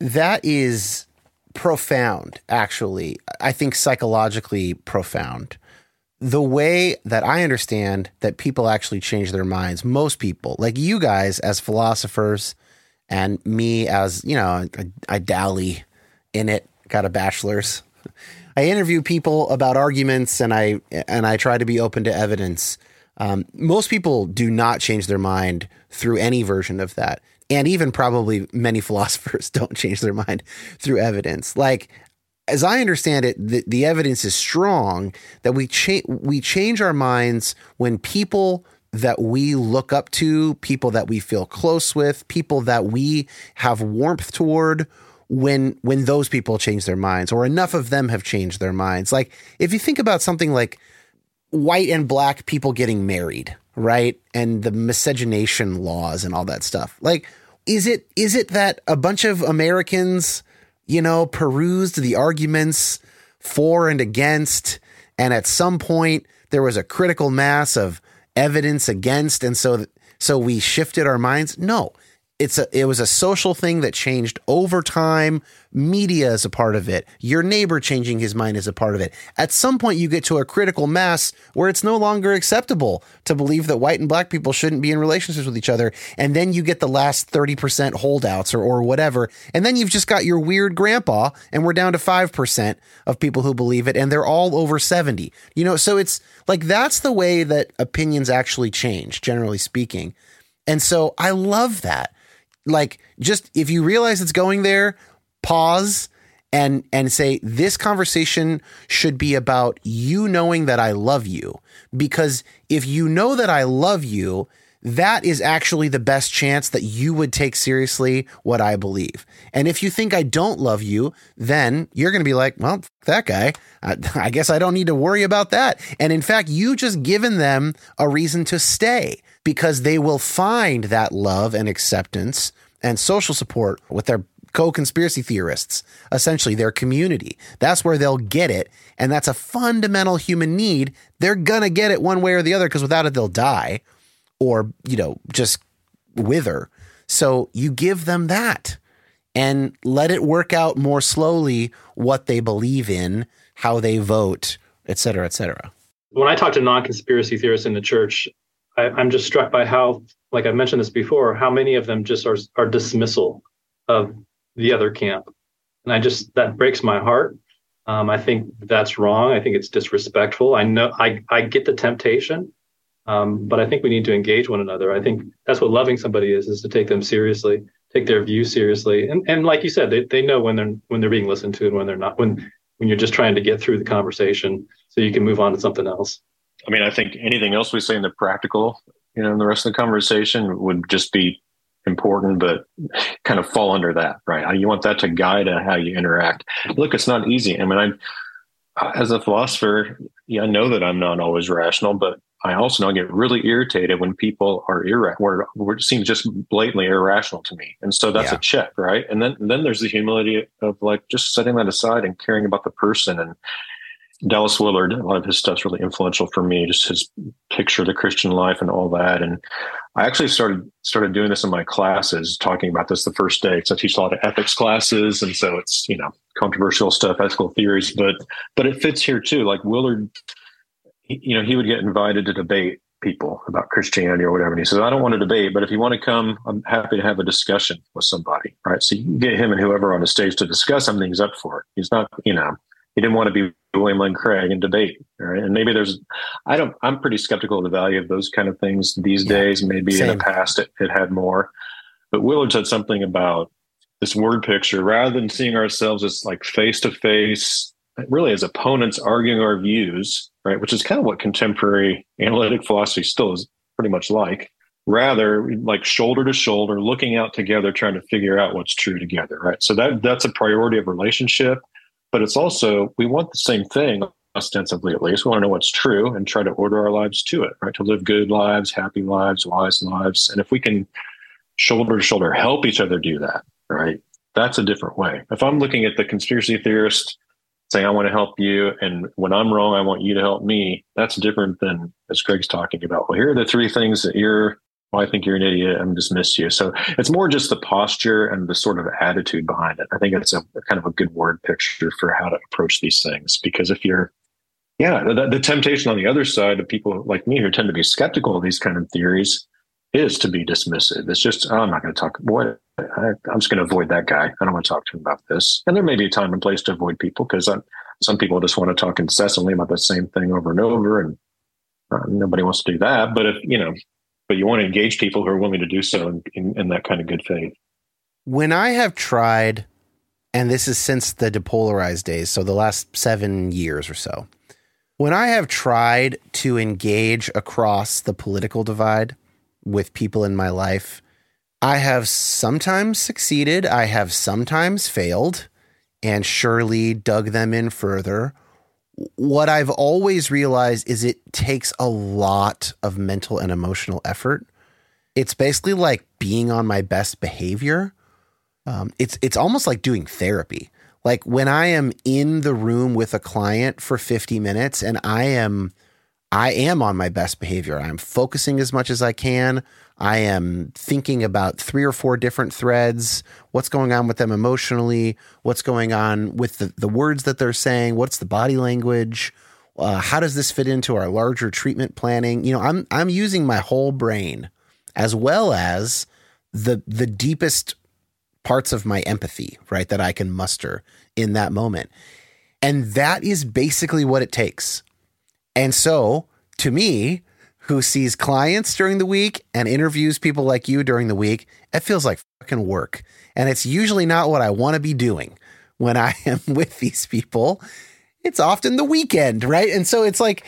That is profound, actually. I think psychologically profound. The way that I understand that people actually change their minds, most people, like you guys as philosophers, and me as, you know, I, I dally in it, got a bachelor's. I interview people about arguments and I and I try to be open to evidence. Um, most people do not change their mind through any version of that. And even probably many philosophers don't change their mind through evidence. Like, as I understand it, the, the evidence is strong that we, cha- we change our minds when people that we look up to, people that we feel close with, people that we have warmth toward, when when those people change their minds or enough of them have changed their minds like if you think about something like white and black people getting married, right? And the miscegenation laws and all that stuff. Like, is it is it that a bunch of Americans, you know, perused the arguments for and against, and at some point there was a critical mass of evidence against, and so so we shifted our minds? No, it's a it was a social thing that changed over time. Media is a part of it. Your neighbor changing his mind is a part of it. At some point you get to a critical mass where it's no longer acceptable to believe that white and black people shouldn't be in relationships with each other. And then you get the last 30% holdouts or, or whatever. And then you've just got your weird grandpa and we're down to 5% of people who believe it and they're all over 70 you know so it's like that's the way that opinions actually change generally speaking. And so i love that like just if you realize it's going there, pause and and say this conversation should be about you knowing that I love you because if you know that I love you, that is actually the best chance that you would take seriously what I believe. And if you think I don't love you, then you're going to be like, well, that guy, I, I, guess I don't need to worry about that. And in fact, you just given them a reason to stay because they will find that love and acceptance and social support with their co-conspiracy theorists, essentially their community. That's where they'll get it. And that's a fundamental human need. They're going to get it one way or the other because without it, they'll die or, you know, just wither. So you give them that and let it work out more slowly what they believe in, how they vote, et cetera, et cetera. When I talk to non conspiracy theorists in the church, I, am just struck by how, like I've mentioned this before, how many of them just are, are dismissal of the other camp. And I just, that breaks my heart. Um, I think that's wrong. I think it's disrespectful. I know I, I get the temptation, um, but I think we need to engage one another. I think that's what loving somebody is, is to take them seriously, take their view seriously. And, and like you said, they, they know when they're, when they're being listened to and when they're not, when, when you're just trying to get through the conversation so you can move on to something else. I mean, I think anything else we say in the practical, you know, in the rest of the conversation would just be important, but kind of fall under that, right? You want that to guide how you interact. Look, it's not easy. I mean, I, as a philosopher, yeah, I know that I'm not always rational, but I also know I get really irritated when people are irrational, where it seems just blatantly irrational to me. And so that's yeah. a check, right? And then, and then there's the humility of like just setting that aside and caring about the person and Dallas Willard, a lot of his stuff's really influential for me, just his picture of the Christian life and all that. And I actually started started doing this in my classes, talking about this the first day because I teach a lot of ethics classes, and so it's you know controversial stuff, ethical theories, but but it fits here too. Like Willard, you know, he would get invited to debate people about Christianity or whatever, and he says, "I don't want to debate, but if you want to come, I'm happy to have a discussion with somebody." Right? So you can get him and whoever on the stage to discuss something. He's up for it. He's not, you know, he didn't want to be William Lane Craig and debate. Right. And maybe there's, I don't, I'm pretty skeptical of the value of those kind of things these yeah, days. Maybe same. in the past it, it had more. But Willard said something about this word picture rather than seeing ourselves as like face to face, really as opponents arguing our views, right? Which is kind of what contemporary analytic philosophy still is pretty much like. Rather, like shoulder to shoulder, looking out together, trying to figure out what's true together, right? So that that's a priority of relationship but it's also we want the same thing ostensibly at least. We want to know what's true and try to order our lives to it right? To live good lives happy lives wise lives. And if we can shoulder to shoulder help each other do that right that's a different way. If i'm looking at the conspiracy theorist saying i want to help you and when i'm wrong i want you to help me that's different than as greg's talking about well here are the three things that you're well, I think you're an idiot. I'm dismiss you. So it's more just the posture and the sort of attitude behind it. I think it's a, kind of a good word picture for how to approach these things. Because if you're, yeah, the, the, temptation on the other side of people like me who tend to be skeptical of these kind of theories is to be dismissive. It's just, oh, I'm not going to talk. Boy, I, am just going to avoid that guy. I don't want to talk to him about this. And there may be a time and place to avoid people because some people just want to talk incessantly about the same thing over and over, and uh, nobody wants to do that. But if you know but you want to engage people who are willing to do so in, in, in that kind of good faith. When I have tried, and this is since the depolarized days, so the last seven years or so, when I have tried to engage across the political divide with people in my life, I have sometimes succeeded, I have sometimes failed, and surely dug them in further what I've always realized is it takes a lot of mental and emotional effort. It's basically like being on my best behavior. Um, it's it's almost like doing therapy. Like when I am in the room with a client for 50 minutes and I am I am on my best behavior. I'm focusing as much as I can. I am thinking about three or four different threads. What's going on with them emotionally? What's going on with the, the words that they're saying? What's the body language? Uh, how does this fit into our larger treatment planning? You know, I'm I'm using my whole brain as well as the the deepest parts of my empathy, right, that I can muster in that moment. And that is basically what it takes. And so, to me, who sees clients during the week and interviews people like you during the week, it feels like fucking work. And it's usually not what I want to be doing when I am with these people. It's often the weekend, right? And so it's like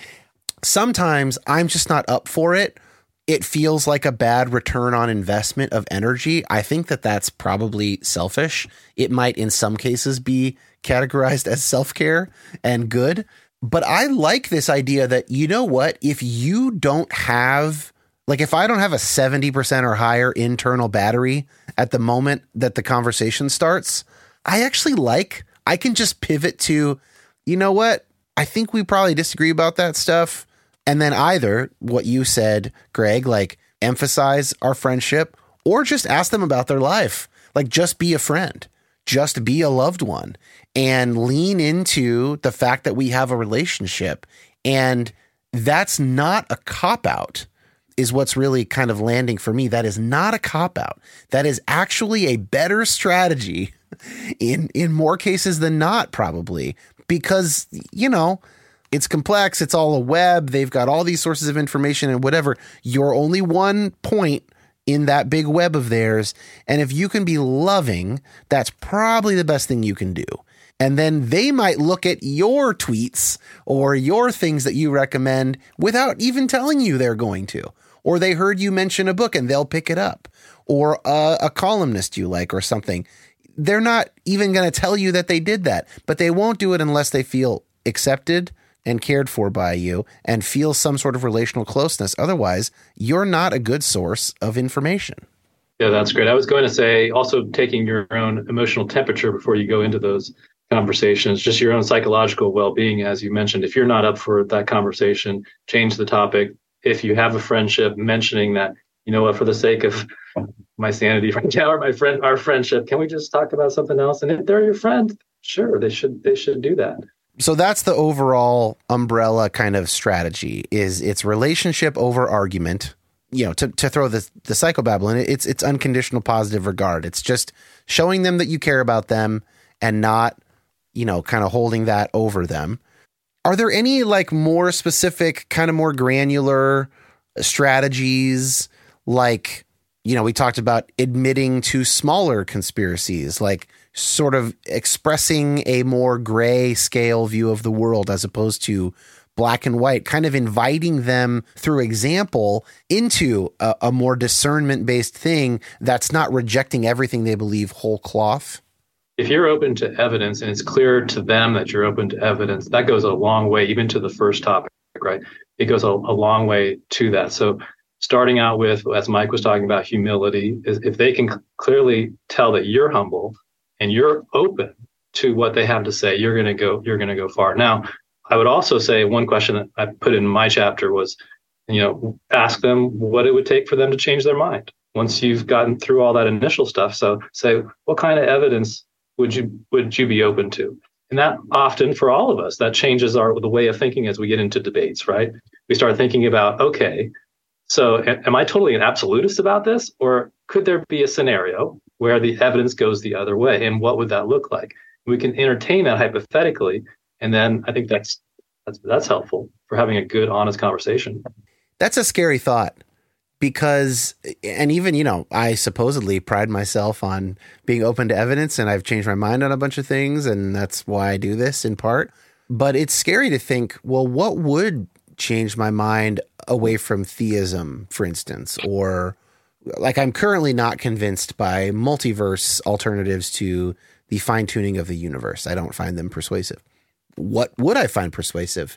sometimes I'm just not up for it, it feels like a bad return on investment of energy. I think that that's probably selfish. It might, in some cases, be categorized as self care and good. But I like this idea that, you know what, if you don't have, like, if I don't have a 70% or higher internal battery at the moment that the conversation starts, I actually like, I can just pivot to, you know what, I think we probably disagree about that stuff. And then either what you said, Greg, like emphasize our friendship or just ask them about their life. Like just be a friend, just be a loved one and lean into the fact that we have a relationship. And that's not a cop out, is what's really kind of landing for me. That is not a cop out. That is actually a better strategy in in more cases than not, probably. Because, you know, it's complex. It's all a web. They've got all these sources of information and whatever. You're only one point in that big web of theirs. And if you can be loving, that's probably the best thing you can do. And then they might look at your tweets or your things that you recommend without even telling you they're going to. Or they heard you mention a book and they'll pick it up. Or a, a columnist you like or something. They're not even going to tell you that they did that, but they won't do it unless they feel accepted and cared for by you and feel some sort of relational closeness. Otherwise, you're not a good source of information. Yeah, that's great. I was going to say also taking your own emotional temperature before you go into those conversations, just your own psychological well being, as you mentioned. If you're not up for that conversation, change the topic. If you have a friendship, mentioning that, you know what, for the sake of my sanity right now or my friend our friendship, can we just talk about something else? And if they're your friend, sure, they should they should do that so that's the overall umbrella kind of strategy is it's relationship over argument you know to, to throw the the psychobabble in it it's it's unconditional positive regard it's just showing them that you care about them and not you know kind of holding that over them are there any like more specific kind of more granular strategies like you know we talked about admitting to smaller conspiracies like sort of expressing a more gray scale view of the world as opposed to black and white, kind of inviting them through example into a, a more discernment based thing that's not rejecting everything they believe whole cloth. If you're open to evidence and it's clear to them that you're open to evidence, that goes a long way, even to the first topic, right? It goes a, a long way to that. So starting out with, as Mike was talking about, humility, is if they can clearly tell that you're humble and you're open to what they have to say, you're going to go, you're going to go far. Now, I would also say one question that I put in my chapter was, you know, ask them what it would take for them to change their mind once you've gotten through all that initial stuff. So say, what kind of evidence would you would you be open to? And that often for all of us, that changes our the way of thinking as we get into debates, right? We start thinking about, okay, so am I totally an absolutist about this? Or could there be a scenario where the evidence goes the other way and what would that look like we can entertain that hypothetically and then i think that's that's that's helpful for having a good honest conversation that's a scary thought because and even you know i supposedly pride myself on being open to evidence and i've changed my mind on a bunch of things and that's why i do this in part but it's scary to think well what would change my mind away from theism for instance or like I'm currently not convinced by multiverse alternatives to the fine tuning of the universe. I don't find them persuasive. What would I find persuasive?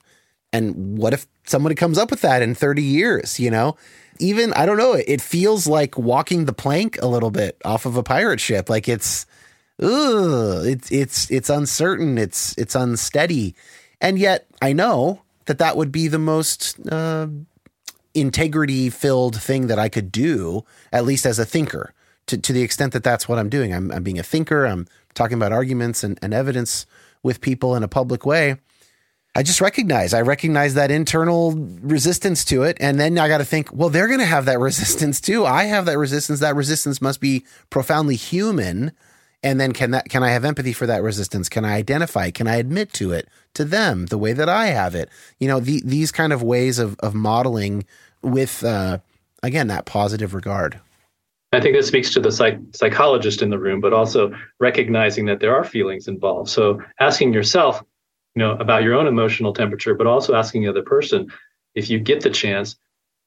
And what if somebody comes up with that in 30 years, you know? Even I don't know, it feels like walking the plank a little bit off of a pirate ship. Like it's ugh, it's it's it's uncertain, it's it's unsteady. And yet I know that that would be the most uh, integrity filled thing that I could do, at least as a thinker, to, to the extent that that's what I'm doing. I'm, I'm being a thinker, I'm talking about arguments and, and evidence with people in a public way. I just recognize, I recognize that internal resistance to it. And then I got to think, well, they're going to have that resistance too. I have that resistance. That resistance must be profoundly human. And then can that, can I have empathy for that resistance? Can I identify? Can I admit to it to them the way that I have it? You know, the, these kind of ways of, of modeling with uh, again that positive regard. I think this speaks to the psych- psychologist in the room, but also recognizing that there are feelings involved. So asking yourself, you know, about your own emotional temperature, but also asking the other person, if you get the chance,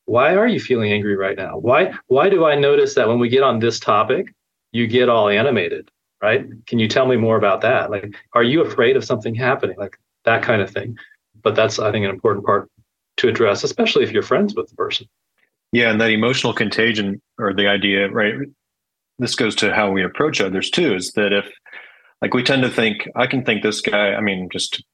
why are you feeling angry right now? Why why do I notice that when we get on this topic, you get all animated, right? Can you tell me more about that? Like, are you afraid of something happening? Like that kind of thing. But that's I think an important part to address, especially if you're friends with the person. Yeah, and that emotional contagion or the idea, right? This goes to how we approach others too, is that if like we tend to think, I can think this guy, I mean, just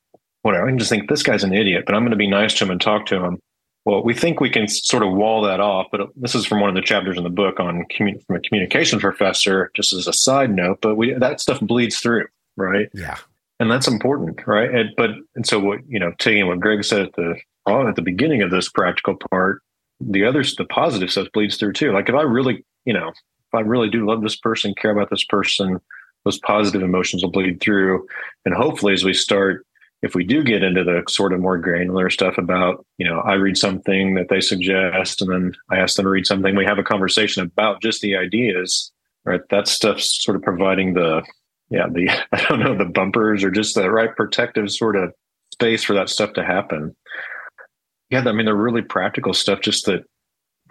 whatever, I can just think this guy's an idiot, but I'm going to be nice to him and talk to him. Well, we think we can sort of wall that off, but uh, this is from one of the chapters in the book on commun- from a communication professor, just as a side note. But we that stuff bleeds through, right? Yeah, and that's important, right? And, but and so what you know, taking what Greg said at the oh, at the beginning of this practical part, the others, the positive stuff bleeds through too. Like if I really, you know, if I really do love this person, care about this person, those positive emotions will bleed through, and hopefully, as we start if we do get into the sort of more granular stuff about, you know, I read something that they suggest and then I ask them to read something, we have a conversation about just the ideas, right? That stuff's sort of providing the, yeah, the, I don't know, the bumpers or just the right protective sort of space for that stuff to happen. Yeah, I mean, they're really practical stuff, just that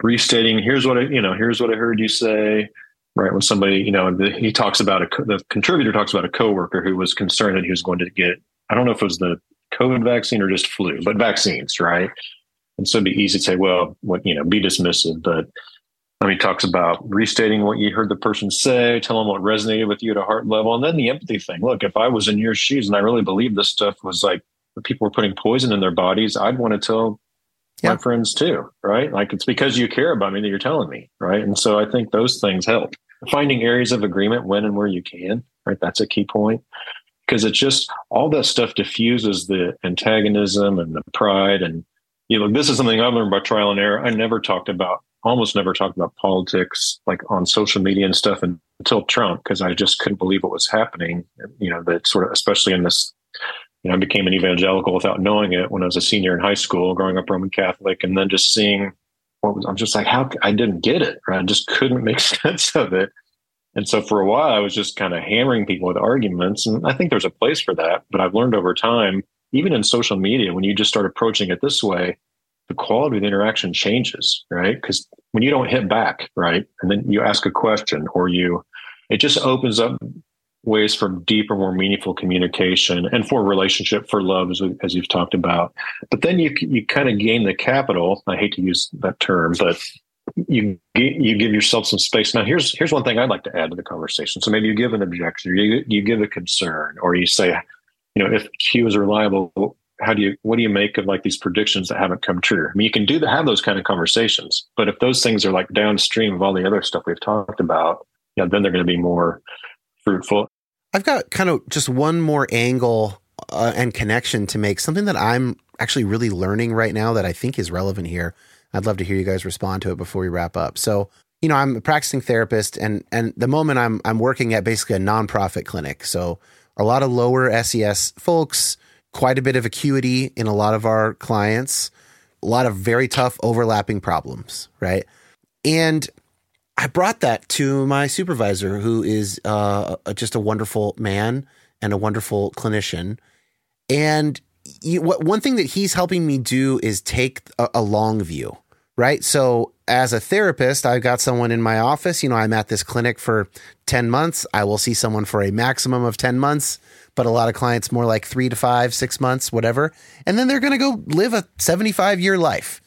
restating, here's what I, you know, here's what I heard you say, right? When somebody, you know, he talks about a, the contributor talks about a coworker who was concerned that he was going to get I don't know if it was the COVID vaccine or just flu, but vaccines, right? And so it'd be easy to say, well, what, you know, be dismissive. But I mean, talks about restating what you heard the person say, tell them what resonated with you at a heart level. And then the empathy thing. Look, if I was in your shoes and I really believed this stuff was like people were putting poison in their bodies, I'd want to tell yeah. my friends too, right? Like it's because you care about me that you're telling me, right? And so I think those things help. Finding areas of agreement when and where you can, right? That's a key point because it's just all that stuff diffuses the antagonism and the pride and you know this is something i've learned by trial and error. I never talked about almost never talked about politics like on social media and stuff until trump because i just couldn't believe what was happening you know that sort of especially in this you know i became an evangelical without knowing it when i was a senior in high school growing up roman catholic and then just seeing what was i'm just like how i didn't get it right? I just couldn't make sense of it and so for a while, I was just kind of hammering people with arguments. And I think there's a place for that. But I've learned over time, even in social media, when you just start approaching it this way, the quality of the interaction changes, right? Because when you don't hit back, right, and then you ask a question or you, it just opens up ways for deeper, more meaningful communication and for relationship, for love, as, as you've talked about. But then you you kind of gain the capital. I hate to use that term, but you you give yourself some space. Now, here's here's one thing I'd like to add to the conversation. So maybe you give an objection, or you you give a concern, or you say, you know, if Q is reliable, how do you what do you make of like these predictions that haven't come true? I mean, you can do the, have those kind of conversations, but if those things are like downstream of all the other stuff we've talked about, yeah, then they're going to be more fruitful. I've got kind of just one more angle uh, and connection to make something that I'm actually really learning right now that I think is relevant here. I'd love to hear you guys respond to it before we wrap up. So, you know, I'm a practicing therapist and and the moment I'm I'm working at basically a nonprofit clinic. So, a lot of lower SES folks, quite a bit of acuity in a lot of our clients, a lot of very tough overlapping problems, right? And I brought that to my supervisor, who is uh, just a wonderful man and a wonderful clinician. And you, what, one thing that he's helping me do is take a, a long view right? So as a therapist, I've got someone in my office. You know, I'm at this clinic for 10 months. I will see someone for a maximum of 10 months, but a lot of clients more like three to five, six months, whatever. And then they're going to go live a 75 year life,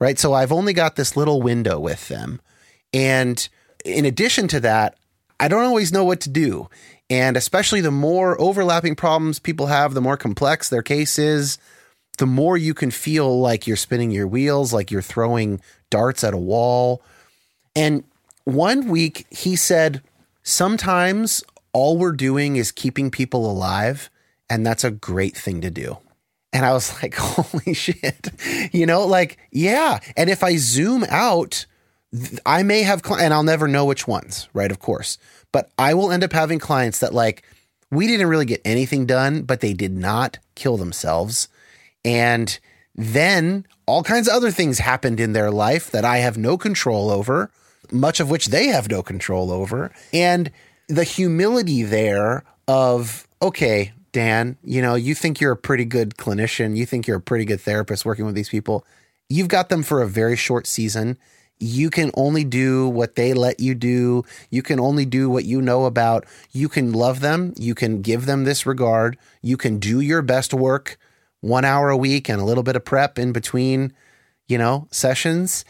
right? So I've only got this little window with them. And in addition to that, I don't always know what to do. And especially the more overlapping problems people have, the more complex their case is, the more you can feel like you're spinning your wheels, like you're throwing darts at a wall. And one week he said, sometimes all we're doing is keeping people alive. And that's a great thing to do. And I was like, holy shit. You know, like, yeah. And if I zoom out, I may have, clients, and I'll never know which ones, right? Of course. But I will end up having clients that, like, we didn't really get anything done, but they did not kill themselves. And then all kinds of other things happened in their life that I have no control over, much of which they have no control over. And the humility there of, okay, Dan, you know, you think you're a pretty good clinician, you think you're a pretty good therapist working with these people. you've got them for a very short season. You can only do what they let you do. You can only do what you know about. You can love them. You can give them this regard. You can do your best work one hour a week and a little bit of prep in between, you know, sessions.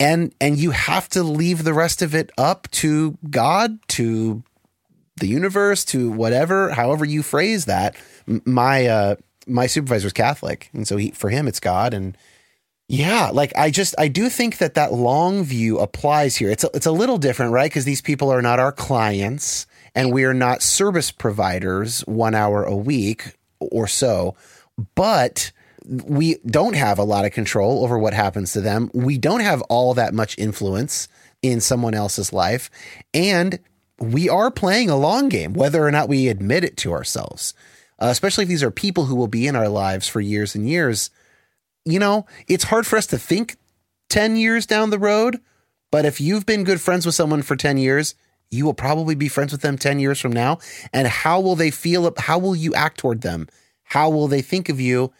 And and you have to leave the rest of it up to God, to the universe, to whatever, however you phrase that. My uh my supervisor's Catholic, and so he for him it's God and yeah, like I just I do think that that long view applies here. It's a, it's a little different, right? Because these people are not our clients, and we are not service providers one hour a week or so. But we don't have a lot of control over what happens to them. We don't have all that much influence in someone else's life, and we are playing a long game, whether or not we admit it to ourselves. Uh, especially if these are people who will be in our lives for years and years you know, it's hard for us to think 10 years down the road, but if you've been good friends with someone for 10 years, you will probably be friends with them 10 years from now. And how will they feel? How will you act toward them? How will they think of you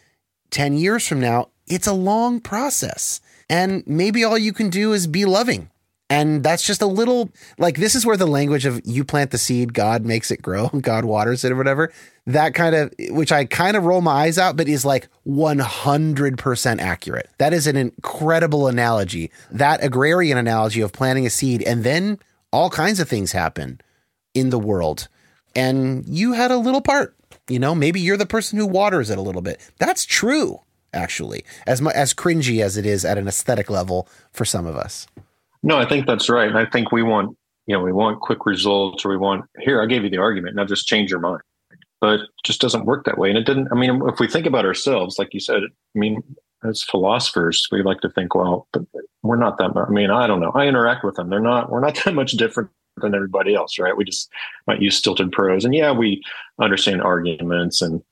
10 years from now? It's a long process. And maybe all you can do is be loving and that's just a little like this is where the language of you plant the seed, God makes it grow, God waters it or whatever. That kind of, which I kind of roll my eyes out, but is like 100% accurate. That is an incredible analogy. That agrarian analogy of planting a seed and then all kinds of things happen in the world. And you had a little part, you know, maybe you're the person who waters it a little bit. That's true, actually, as, as cringy as it is at an aesthetic level for some of us. No, I think that's right. I think we want, you know, we want quick results or we want, here, I gave you the argument. Now just change your mind. But just doesn't work that way. And it didn't, I mean, if we think about ourselves, like you said, I mean, as philosophers, we like to think, well, we're not that. I mean, I don't know. I interact with them. They're not, we're not that much different than everybody else, right? We just might use stilted prose. And yeah, we understand arguments and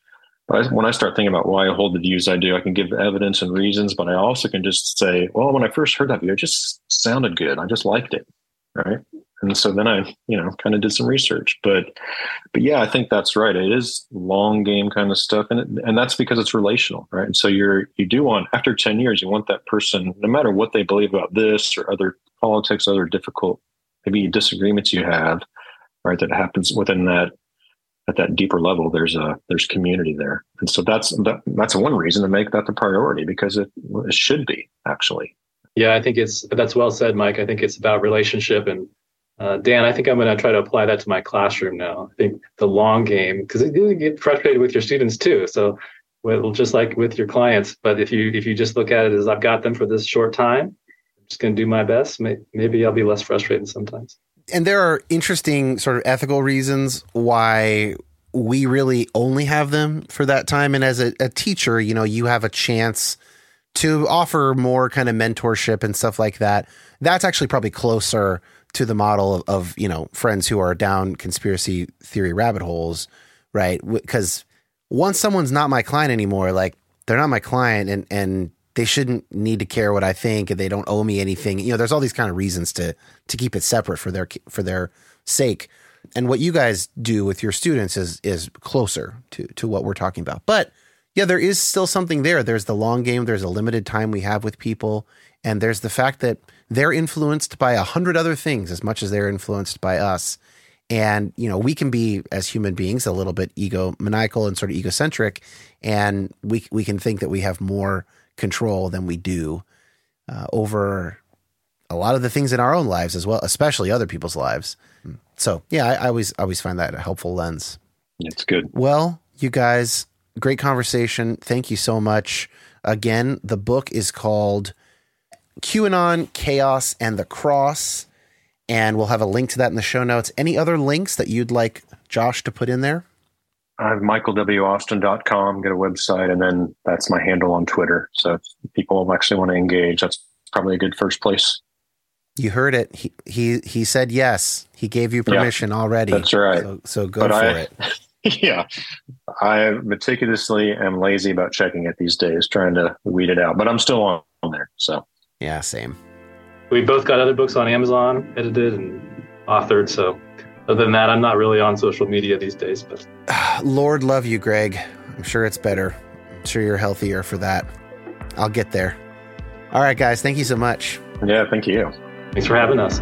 but when I start thinking about why I hold the views I do, I can give evidence and reasons, but I also can just say, well, when I first heard that view, it just sounded good. I just liked it. Right. And so then I, you know, kind of did some research. But but yeah, I think that's right. It is long game kind of stuff. And it, and that's because it's relational, right? And so you're you do want after 10 years, you want that person, no matter what they believe about this or other politics, other difficult maybe disagreements you have, right, that happens within that at that deeper level, there's a there's community there, and so that's that, that's one reason to make that the priority because it, it should be actually. Yeah, I think it's that's well said, Mike. I think it's about relationship and uh, Dan, I think I'm going to try to apply that to my classroom now. I think the long game, because you get frustrated with your students too. So, well, just like with your clients, but if you if you just look at it as I've got them for this short time, I'm just going to do my best. Maybe I'll be less frustrated sometimes and there are interesting sort of ethical reasons why we really only have them for that time. And as a, a teacher, you know, you have a chance to offer more kind of mentorship and stuff like that. That's actually probably closer to the model of, of you know friends who are down conspiracy theory rabbit holes, right? Because once someone's not my client anymore, like they're not my client, and and they shouldn't need to care what I think and they don't owe me anything. You know, there's all these kind of reasons to to keep it separate for their for their sake. And what you guys do with your students is is closer to to what we're talking about. But yeah, there is still something there. There's the long game, there's a limited time we have with people, and there's the fact that they're influenced by a hundred other things as much as they're influenced by us. And, you know, we can be as human beings a little bit egomaniacal and sort of egocentric, and we we can think that we have more control than we do uh, over a lot of the things in our own lives as well, especially other people's lives. So yeah, I, I always I always find that a helpful lens. It's good. Well, you guys, great conversation. Thank you so much. Again, the book is called QAnon, Chaos, and the Cross. And we'll have a link to that in the show notes. Any other links that you'd like Josh to put in there? I have michaelwaustin.com, get a website, and then that's my handle on Twitter. So if people actually want to engage, that's probably a good first place. You heard it. He he he said yes. He gave you permission yeah, already. That's right. So, so go but for I, it. Yeah, I meticulously am lazy about checking it these days, trying to weed it out. But I'm still on, on there. So yeah, same. We both got other books on Amazon, edited and authored. So other than that, I'm not really on social media these days. But Lord love you, Greg. I'm sure it's better. I'm sure you're healthier for that. I'll get there. All right, guys. Thank you so much. Yeah, thank you. Thanks for having us.